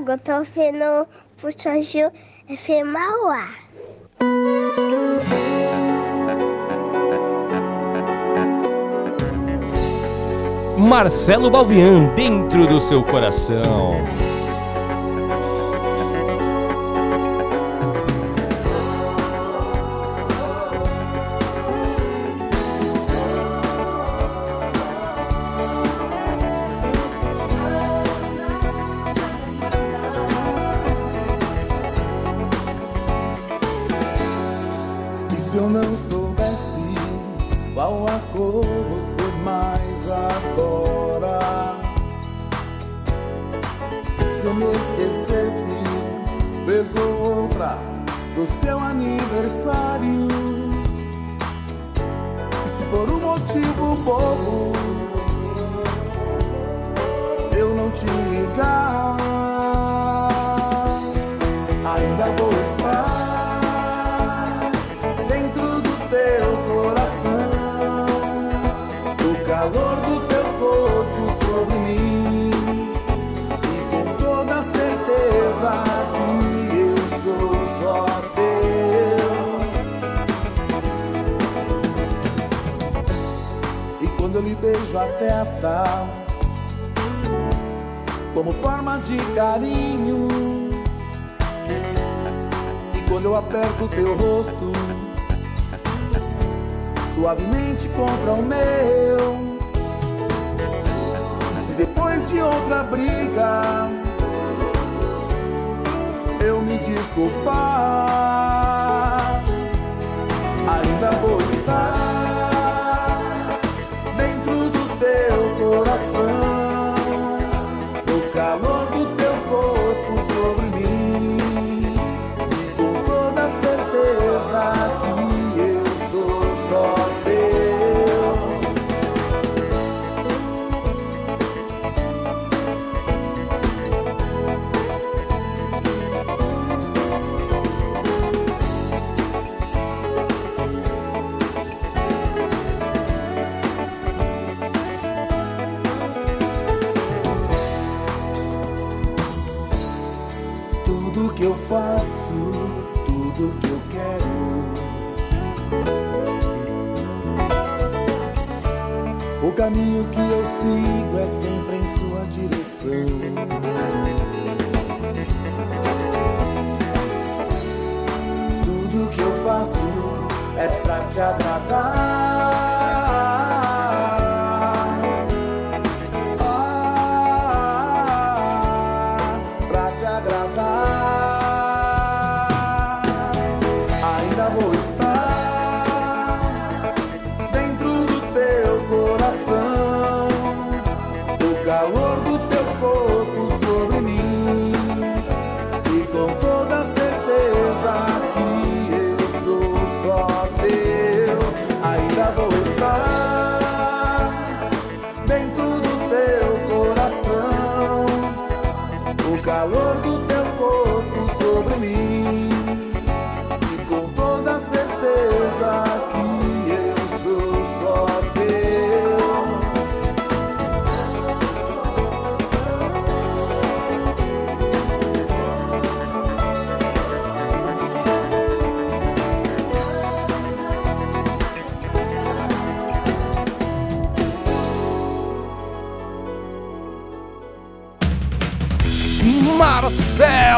Tiago, tô ouvindo Puxa Gil FM ar. Marcelo Balvian, dentro do seu coração. O caminho que eu sigo é sempre em sua direção. Tudo que eu faço é pra te agradar.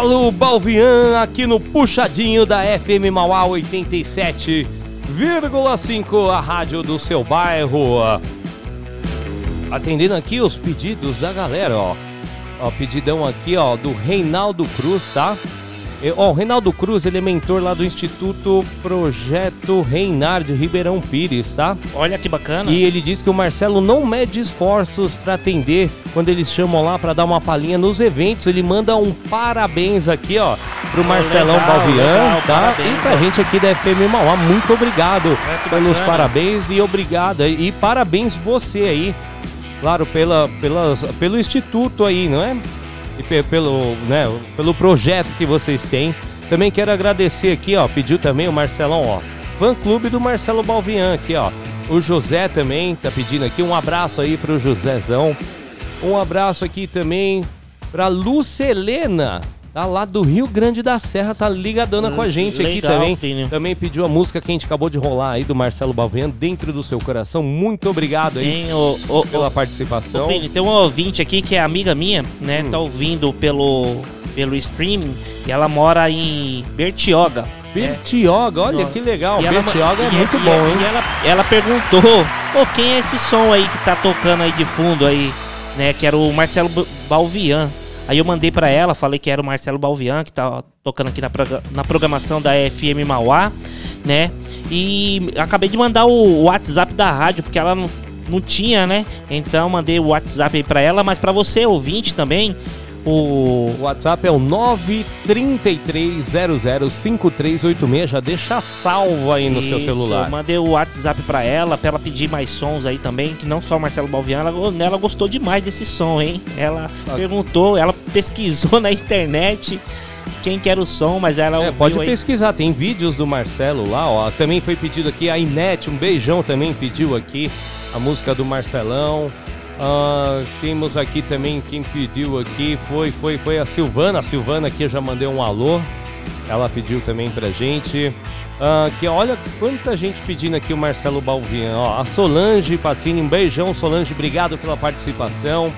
Galo Balvian aqui no Puxadinho da FM Mauá 87,5, a rádio do seu bairro. Atendendo aqui os pedidos da galera, ó. Ó, pedidão aqui, ó, do Reinaldo Cruz, tá? Do Beto Chegou. E, Ó, o Reinaldo Cruz, ele é mentor lá do Instituto Projeto Reinar de Ribeirão Pires, tá? Olha que bacana. E ele diz que o Marcelo não mede esforços pra atender quando eles chamam lá pra dar uma palhinha nos eventos. Ele manda um parabéns aqui, ó, pro Marcelão legal, Balvian, legal, tá? parabéns, e pra ó. gente aqui da FM Mauá, muito obrigado que pelos bacana. parabéns e obrigado. E parabéns você aí, claro, pela, pelas, pelo instituto aí, não é? E pe- pelo, né, pelo projeto que vocês têm. Também quero agradecer aqui, ó, pediu também o Marcelão, ó, fã clube do Marcelo Balvian aqui, ó. O José também tá pedindo aqui um abraço aí pro Josézão. Um abraço aqui também pra Lucelena, tá lá do Rio Grande da Serra, tá ligadona com a gente aqui Legal, também. Plínio. Também pediu a música que a gente acabou de rolar aí do Marcelo Balvian, Dentro do Seu Coração. Muito obrigado aí Tem o, o, pela o, participação. Plínio, tem um ouvinte aqui que é amiga minha, né? Hum. Tá ouvindo pelo, pelo streaming e ela mora em Bertioga. Bertioga, olha que legal. E ela- Bertioga é e- muito e- bom, hein? E ela, ela perguntou, pô, quem é esse som aí que tá tocando aí de fundo aí, né? Que era o Marcelo Balvian. Aí eu mandei pra ela, falei que era o Marcelo Balvian, que tá tocando aqui na, na programação da FM Mauá, né? E acabei de mandar o WhatsApp da rádio, porque ela não, não tinha, né? Então mandei o WhatsApp aí pra ela, mas pra você, ouvinte também, o... WhatsApp é o 933005386. Já deixa salvo aí no seu Isso, celular. Eu mandei o WhatsApp pra ela, pra ela pedir mais sons aí também, que não só o Marcelo Balvian, ela, ela gostou demais desse som, hein? Ela Ah. perguntou, ela pesquisou na internet quem que era o som, mas ela É, pode aí. pesquisar, tem vídeos do Marcelo lá, ó. Também foi pedido aqui, a Inete, um beijão também pediu aqui a música do Marcelão. Ah, temos aqui também quem pediu aqui foi foi foi a Silvana. A Silvana aqui já mandei um alô. Ela pediu também pra gente. Ah, que olha quanta gente pedindo aqui o Marcelo Balvian. Ó, a Solange Passini, um beijão, Solange, obrigado pela participação.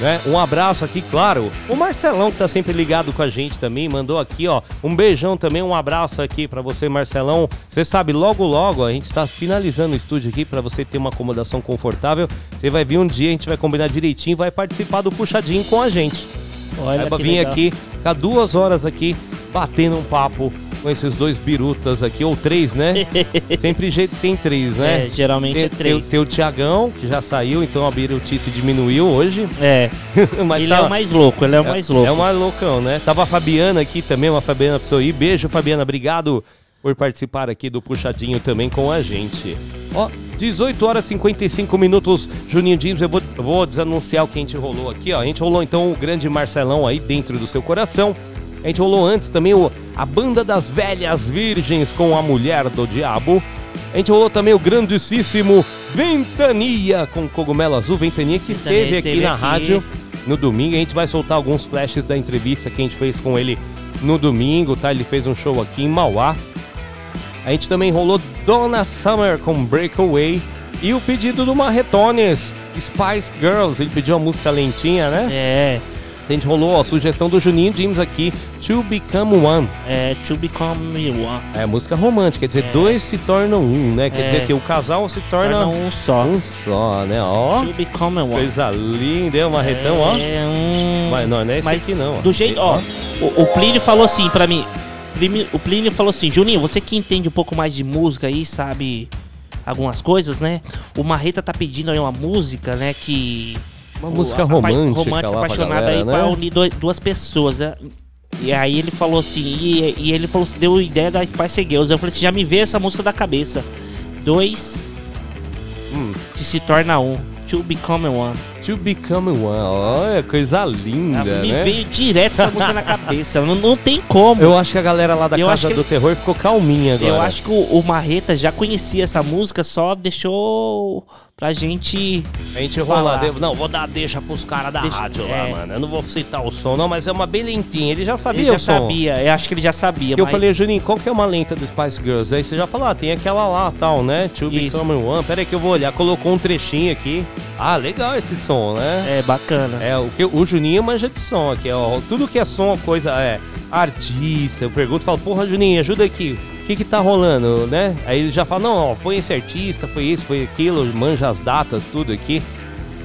Né? Um abraço aqui, claro. O Marcelão, que tá sempre ligado com a gente também, mandou aqui, ó. Um beijão também, um abraço aqui pra você, Marcelão. Você sabe, logo, logo, a gente tá finalizando o estúdio aqui pra você ter uma acomodação confortável. Você vai vir um dia, a gente vai combinar direitinho e vai participar do puxadinho com a gente. Olha Vai que vir legal. aqui, ficar duas horas aqui, batendo um papo com esses dois birutas aqui, ou três, né? Sempre jeito tem três, né? É, geralmente tem, é três. Tem, tem o Tiagão, que já saiu, então a birutice diminuiu hoje. É. Mas ele tá- é o mais louco, ele é o mais louco. É o mais loucão, né? Tava a Fabiana aqui também, uma Fabiana ir. Beijo, Fabiana, obrigado por participar aqui do Puxadinho também com a gente. Ó, 18 horas e 55 minutos, Juninho James, eu vou, eu vou desanunciar o que a gente rolou aqui, ó. A gente rolou então o grande Marcelão aí dentro do seu coração. A gente rolou antes também o, a Banda das Velhas Virgens com a Mulher do Diabo. A gente rolou também o grandíssimo Ventania com Cogumelo Azul. Ventania que Ventania esteve aqui na aqui. rádio no domingo. A gente vai soltar alguns flashes da entrevista que a gente fez com ele no domingo, tá? Ele fez um show aqui em Mauá. A gente também rolou Donna Summer com Breakaway e o pedido do Marretones, Spice Girls. Ele pediu a música lentinha, né? É. A gente rolou a sugestão do Juninho James aqui, To Become One. É, To Become One. É música romântica, quer dizer, dois se tornam um, né? Quer É. dizer que o casal se torna Torna um só. Um só, né? Ó. To Become One. Coisa linda, é o Marretão, ó. É um... Mas não, não é esse Mas aqui não. ó. Do jeito, ó, o, o Plínio falou assim pra mim. O Plínio falou assim, Juninho, você que entende um pouco mais de música aí, sabe algumas coisas, né? O Marreta tá pedindo aí uma música, né, que... Uma música romântica romântica, lá apaixonada galera, aí né? pra unir dois- duas pessoas, né? E aí ele falou assim, e, e ele falou, deu ideia da Spice Girls. Eu falei assim, já me veio essa música da cabeça. Dois Hum. que se torna um. To become one. To Become One, olha, coisa linda, Ah, me né? veio direto essa música na cabeça. Não, não tem como. Eu acho que a galera lá da Eu Casa do Terror ficou calminha agora. Eu acho que o, o Marreta já conhecia essa música, só deixou pra gente. A gente rola, não, vou dar deixa pros caras da Deixa- rádio lá, é. mano. Eu não vou citar o som, não, mas é uma bem lentinha. Ele já sabia Ele já o som. sabia, eu acho que ele já sabia. Que eu mas- falei, Juninho, qual que é uma lenta do Spice Girls? Aí você já falou, ah, tem aquela lá, tal, né? To Become One. Pera aí que eu vou olhar. Colocou um trechinho aqui. Ah, legal esse som, né? É, bacana. É, o, que, o Juninho manja de som aqui, ó. Tudo que é som, coisa, é artista. Eu pergunto, falo, porra, Juninho, ajuda aqui. O que que tá rolando, né? Aí ele já fala, não, ó, foi esse artista, foi isso, foi aquilo, manja as datas, tudo aqui.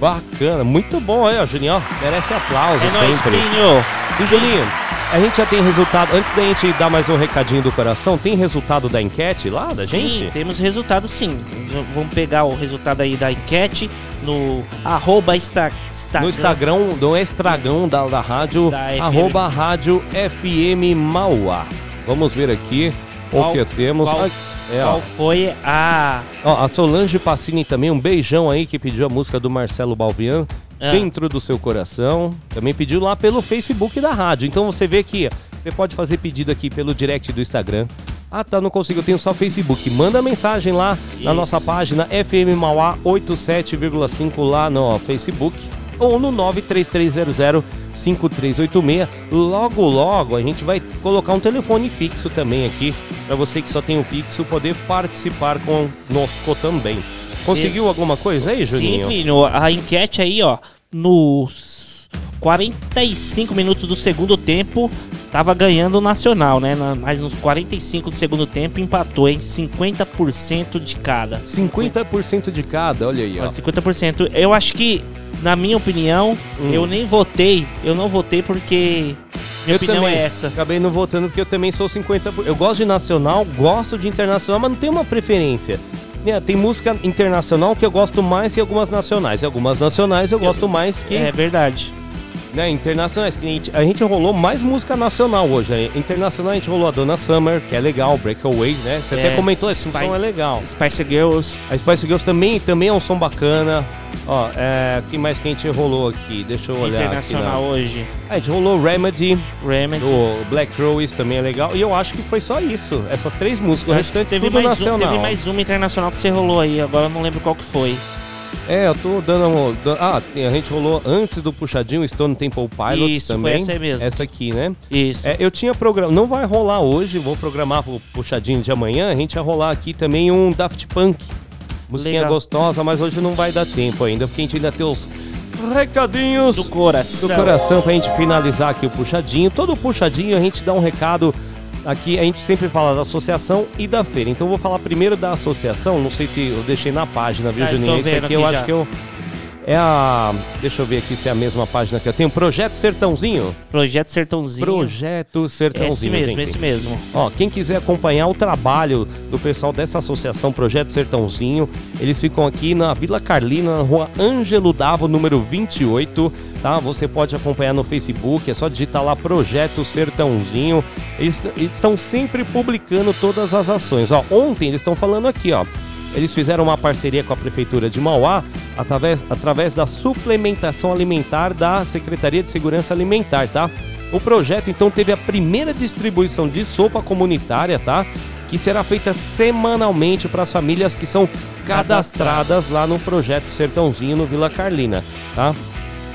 Bacana, muito bom aí, ó, Juninho, ó, merece aplauso É nóis, sempre. Plínio. E Juninho, A gente já tem resultado. Antes da gente dar mais um recadinho do coração, tem resultado da enquete lá da sim, gente? temos resultado sim. Vamos pegar o resultado aí da enquete no arroba Insta- Instagram. No Instagram do Estragão da, da rádio, Da arroba rádio FM Mauá. Vamos ver aqui Qual- o que temos. qual- é. Qual foi a. Ó, a Solange Passini também, um beijão aí que pediu a música do Marcelo Balbian, Ah. Dentro do Seu Coração. Também pediu lá pelo Facebook da rádio. Então você vê que você pode fazer pedido aqui pelo direct do Instagram. Ah, tá, não consigo, eu tenho só Facebook. Manda mensagem lá na Isso. nossa página FM Mauá 87,5 lá no Facebook ou no 93300 5386. Logo, logo a gente vai colocar um telefone fixo também aqui para você que só tem o fixo poder participar conosco também. Conseguiu alguma coisa aí, Juninho? Sim, Plínio, a enquete aí, ó, nos 45 minutos do segundo tempo, tava ganhando o Nacional, né? Mas nos 45 do segundo tempo empatou em 50% de cada. 50% de cada, olha aí, ó. Olha, 50%. Eu acho que, na minha opinião, Hum. eu nem votei. Eu não votei porque minha Eu opinião também é essa. Acabei não votando porque eu também sou 50%. por- Eu gosto de nacional, gosto de internacional, mas não tenho uma preferência. Né, Tem música internacional que eu gosto mais que algumas nacionais. E algumas nacionais eu gosto mais que. É verdade. Né, internacionais. Que a, gente, a gente rolou mais música nacional hoje. Internacional a gente rolou a Donna Summer, que é legal, Breakaway, né? Você É, até comentou, esse Spy- som é legal. Spice Girls. A Spice Girls também, também é um som bacana. Ó, é, que mais que a gente rolou aqui? Deixa eu olhar Internacional aqui. hoje. A gente rolou Remedy, Remedy. do Black Rose também é legal. E eu acho que foi só isso. Essas três músicas. O restante teve mais, um, nacional. teve mais uma internacional que você rolou aí, agora eu não lembro qual que foi. É, eu tô dando. uma- da- Ah, a gente rolou antes do puxadinho Stone Temple Pilots Isso, foi também. essa aí mesmo. Essa aqui, né? Isso. É, eu tinha programa. Não vai rolar hoje, vou programar pro puxadinho de amanhã. A gente vai rolar aqui também um Daft Punk. Musiquinha Legal. gostosa, mas hoje não vai dar tempo ainda, porque a gente ainda tem os recadinhos Do coração. do coração pra gente finalizar aqui o puxadinho. Todo puxadinho a gente dá um recado. Aqui a gente sempre fala da associação e da feira. Então eu vou falar primeiro da associação. Não sei se eu deixei na página, viu, Ah, Juninho? Esse vendo aqui eu aqui acho já. que eu. É a. Deixa eu ver aqui se é a mesma página que eu tenho. Projeto Sertãozinho. Projeto Sertãozinho. Projeto Sertãozinho. Esse mesmo, gente. esse mesmo. Ó, quem quiser acompanhar o trabalho do pessoal dessa associação Projeto Sertãozinho, eles ficam aqui na Vila Carlina, na rua Ângelo Davo, número 28, tá? Você pode acompanhar no Facebook, é só digitar lá Projeto Sertãozinho. Eles eles estão sempre publicando todas as ações. Ó, ontem eles estão falando aqui, ó. Eles fizeram uma parceria com a Prefeitura de Mauá através, através da suplementação alimentar da Secretaria de Segurança Alimentar, tá? O projeto então teve a primeira distribuição de sopa comunitária, tá? Que será feita semanalmente para as famílias que são cadastradas lá no projeto Sertãozinho no Vila Carlina, tá?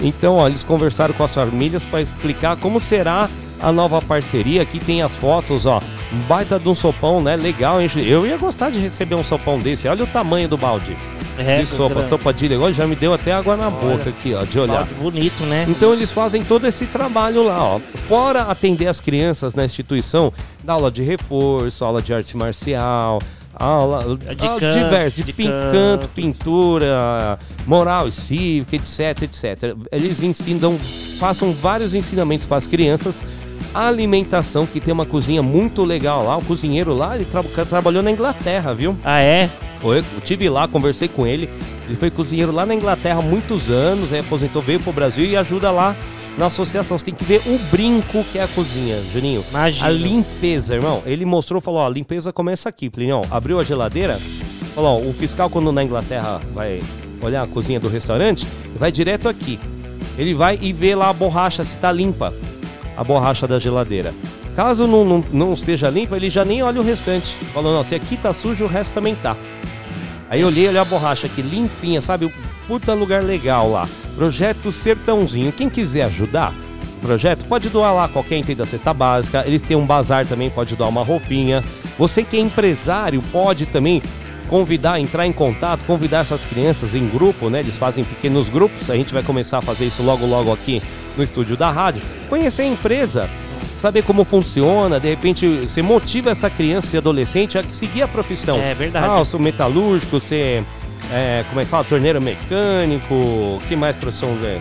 Então, ó, eles conversaram com as famílias para explicar como será a nova parceria. Aqui tem as fotos, ó. Um baita de um sopão, né? Legal, hein? Eu ia gostar de receber um sopão desse. Olha o tamanho do balde. É, de sopa, grande. sopa de legal. Já me deu até água na Olha, boca aqui, ó, de olhar. Balde bonito, né? Então eles fazem todo esse trabalho lá, ó. Fora atender as crianças na instituição, dar aula de reforço, aula de arte marcial, aula De aula canto, diverso, de, de pin- canto, pintura, moral e cívica, etc, etc. Eles ensinam, façam vários ensinamentos para as crianças. Alimentação, que tem uma cozinha muito legal lá. O cozinheiro lá, ele tra- trabalhou na Inglaterra, viu? Ah, é? Foi, eu tive lá, conversei com ele. Ele foi cozinheiro lá na Inglaterra há muitos anos, aí aposentou, veio pro Brasil e ajuda lá na associação. Você tem que ver o brinco que é a cozinha, Juninho. Imagina. A limpeza, irmão. Ele mostrou, falou, ó, a limpeza começa aqui, Plinão. Abriu a geladeira, falou, ó, o fiscal quando na Inglaterra vai olhar a cozinha do restaurante, vai direto aqui. Ele vai e vê lá a borracha se tá limpa, a borracha da geladeira. Caso não, não, não esteja limpa, ele já nem olha o restante. Falou, não, se aqui tá sujo, o resto também tá. Aí eu olhei, olhei a borracha aqui, limpinha, sabe? Puta lugar legal lá. Projeto Sertãozinho. Quem quiser ajudar o projeto, pode doar lá qualquer item da cesta básica. Eles têm um bazar também, pode doar uma roupinha. Você que é empresário, pode também convidar, entrar em contato, convidar essas crianças em grupo, né? Eles fazem pequenos grupos. A gente vai começar a fazer isso logo, logo aqui no estúdio da rádio. Conhecer a empresa, saber como funciona, de repente você motiva essa criança e adolescente a seguir a profissão. É verdade. Ah, eu sou metalúrgico, você é, como é que fala? Torneiro mecânico, que mais profissão é?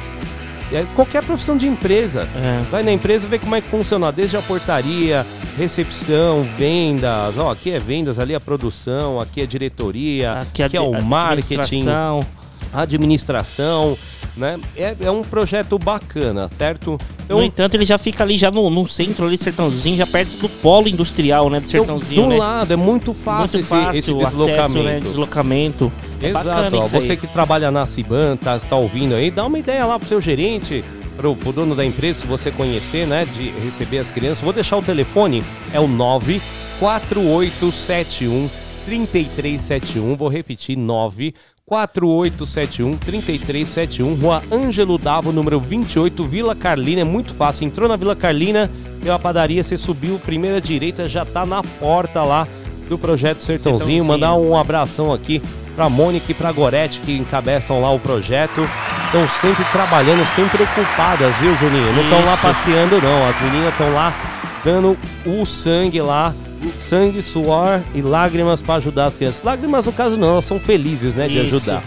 É qualquer profissão de empresa. É. Vai na empresa ver como é que funciona, desde a portaria, recepção, vendas, ó, aqui é vendas, ali é a produção, aqui é diretoria, aqui, a- é o marketing, administração. administração, né? É, é um projeto bacana, certo? Então, no entanto, ele já fica ali já no, no centro ali, Sertãozinho, já perto do polo industrial, né? Do Sertãozinho, do né? lado, é muito fácil, Muito fácil esse, esse o acesso, deslocamento. né? Deslocamento. É Exato, ó, você aí. que trabalha na Ciban, tá, tá ouvindo aí, dá uma ideia lá pro seu gerente, pro, pro dono da empresa, se você conhecer, né, de receber as crianças. Vou deixar o telefone, é o 94871 3371, vou repetir, 94871 3371, Rua Ângelo Davo, número 28, Vila Carlina, é muito fácil. Entrou na Vila Carlina, tem uma padaria, você subiu, primeira direita, já tá na porta lá do Projeto Sertãozinho. Sertãozinho. Mandar um abração aqui pra Mônica e pra Gorete que encabeçam lá o projeto. Estão sempre trabalhando, sempre ocupadas, viu, Juninho? Não estão lá passeando, não. As meninas estão lá dando o sangue lá. Sangue, suor e lágrimas pra ajudar as crianças. Lágrimas, no caso, não, elas são felizes, né, de Isso. ajudar.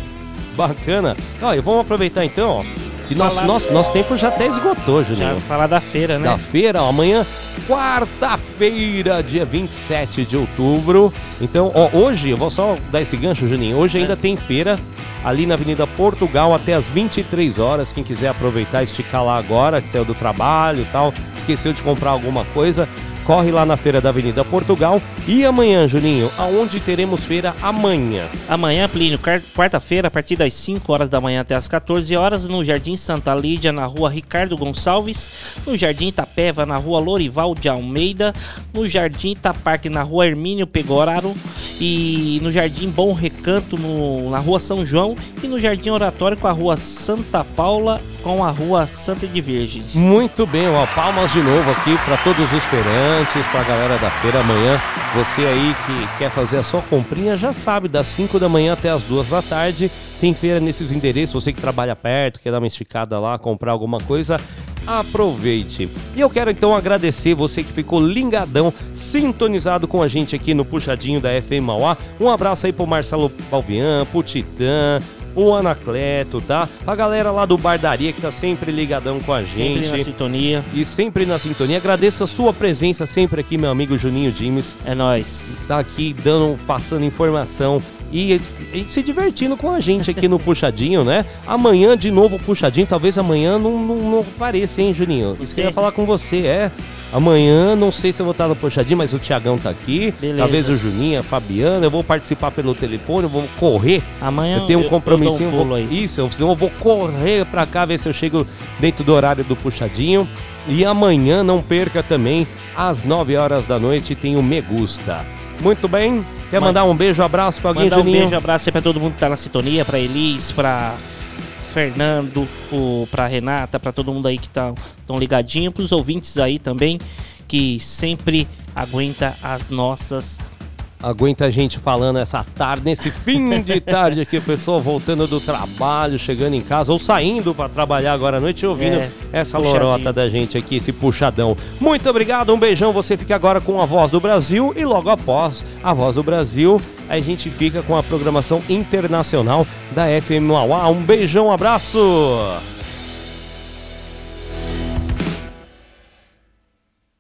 Bacana. Olha, vamos aproveitar então, ó. Que nosso, Falar- nosso, nosso tempo já até esgotou, Juninho. Já falar da feira, né? Da feira, ó, amanhã, quarta-feira, dia 27 de outubro. Então, ó, hoje, eu vou só dar esse gancho, Juninho. Hoje ainda tem feira ali na Avenida Portugal até as 23 horas. Quem quiser aproveitar, esticar lá agora, que saiu do trabalho e tal, esqueceu de comprar alguma coisa. Corre lá na feira da Avenida Portugal. E amanhã, Juninho, aonde teremos feira amanhã? Amanhã, Plínio, quar- quarta-feira, a partir das 5 horas da manhã até as 14 horas, no Jardim Santa Lídia, na rua Ricardo Gonçalves, no Jardim Itapeva, na rua Lorival de Almeida, no Jardim Itaparque, na rua Hermínio Pegoraro, e no Jardim Bom Recanto, no- na rua São João, e no Jardim Oratório com a rua Santa Paula com a rua Santa de Virgens. Muito bem, ó, palmas de novo aqui para todos os feirantes, para a galera da feira amanhã. Você aí que quer fazer a sua comprinha já sabe, das 5 da manhã até as 2 da tarde tem feira nesses endereços. Você que trabalha perto, quer dar uma esticada lá, comprar alguma coisa, aproveite. E eu quero então agradecer você que ficou lingadão, sintonizado com a gente aqui no Puxadinho da FM Mauá. Um abraço aí pro Marcelo Balvian, pro Titã, o Anacleto, tá? A galera lá do Bardaria que tá sempre ligadão com a gente. Sempre na sintonia. E sempre na sintonia. Agradeço a sua presença sempre aqui, meu amigo Juninho Dimes. É nóis. Tá aqui dando, passando informação e, e se divertindo com a gente aqui no Puxadinho, né? Amanhã de novo Puxadinho, talvez amanhã não, não, não apareça, hein, Juninho? Isso que eu ia falar com você, é. Amanhã, não sei se eu vou estar no Puxadinho, mas o Tiagão tá aqui. Beleza. Talvez o Juninho, a Fabiana. Eu vou participar pelo telefone, eu vou correr. Amanhã eu tenho um eu- eu dou um vou-. Isso, eu, eu vou correr pra cá, ver se eu chego dentro do horário do Puxadinho. E amanhã, não perca também, às 9 horas da noite, tem o Me Gusta. Muito bem? Quer Man- mandar um beijo, abraço pra alguém, Mandar um Juninho? beijo, abraço aí pra todo mundo que tá na sintonia, pra Elis, pra Fernando, o, pra Renata, pra todo mundo aí que tá tão ligadinho, pros ouvintes aí também, que sempre aguenta as nossas Aguenta a gente falando essa tarde, nesse fim de tarde aqui, o pessoal voltando do trabalho, chegando em casa ou saindo pra trabalhar agora à noite, ouvindo É, essa puxadinho. lorota da gente aqui, esse puxadão. Muito obrigado, um beijão. Você fica agora com a Voz do Brasil e logo após a Voz do Brasil, a gente fica com a programação internacional da FM Mauá. Um beijão, um abraço!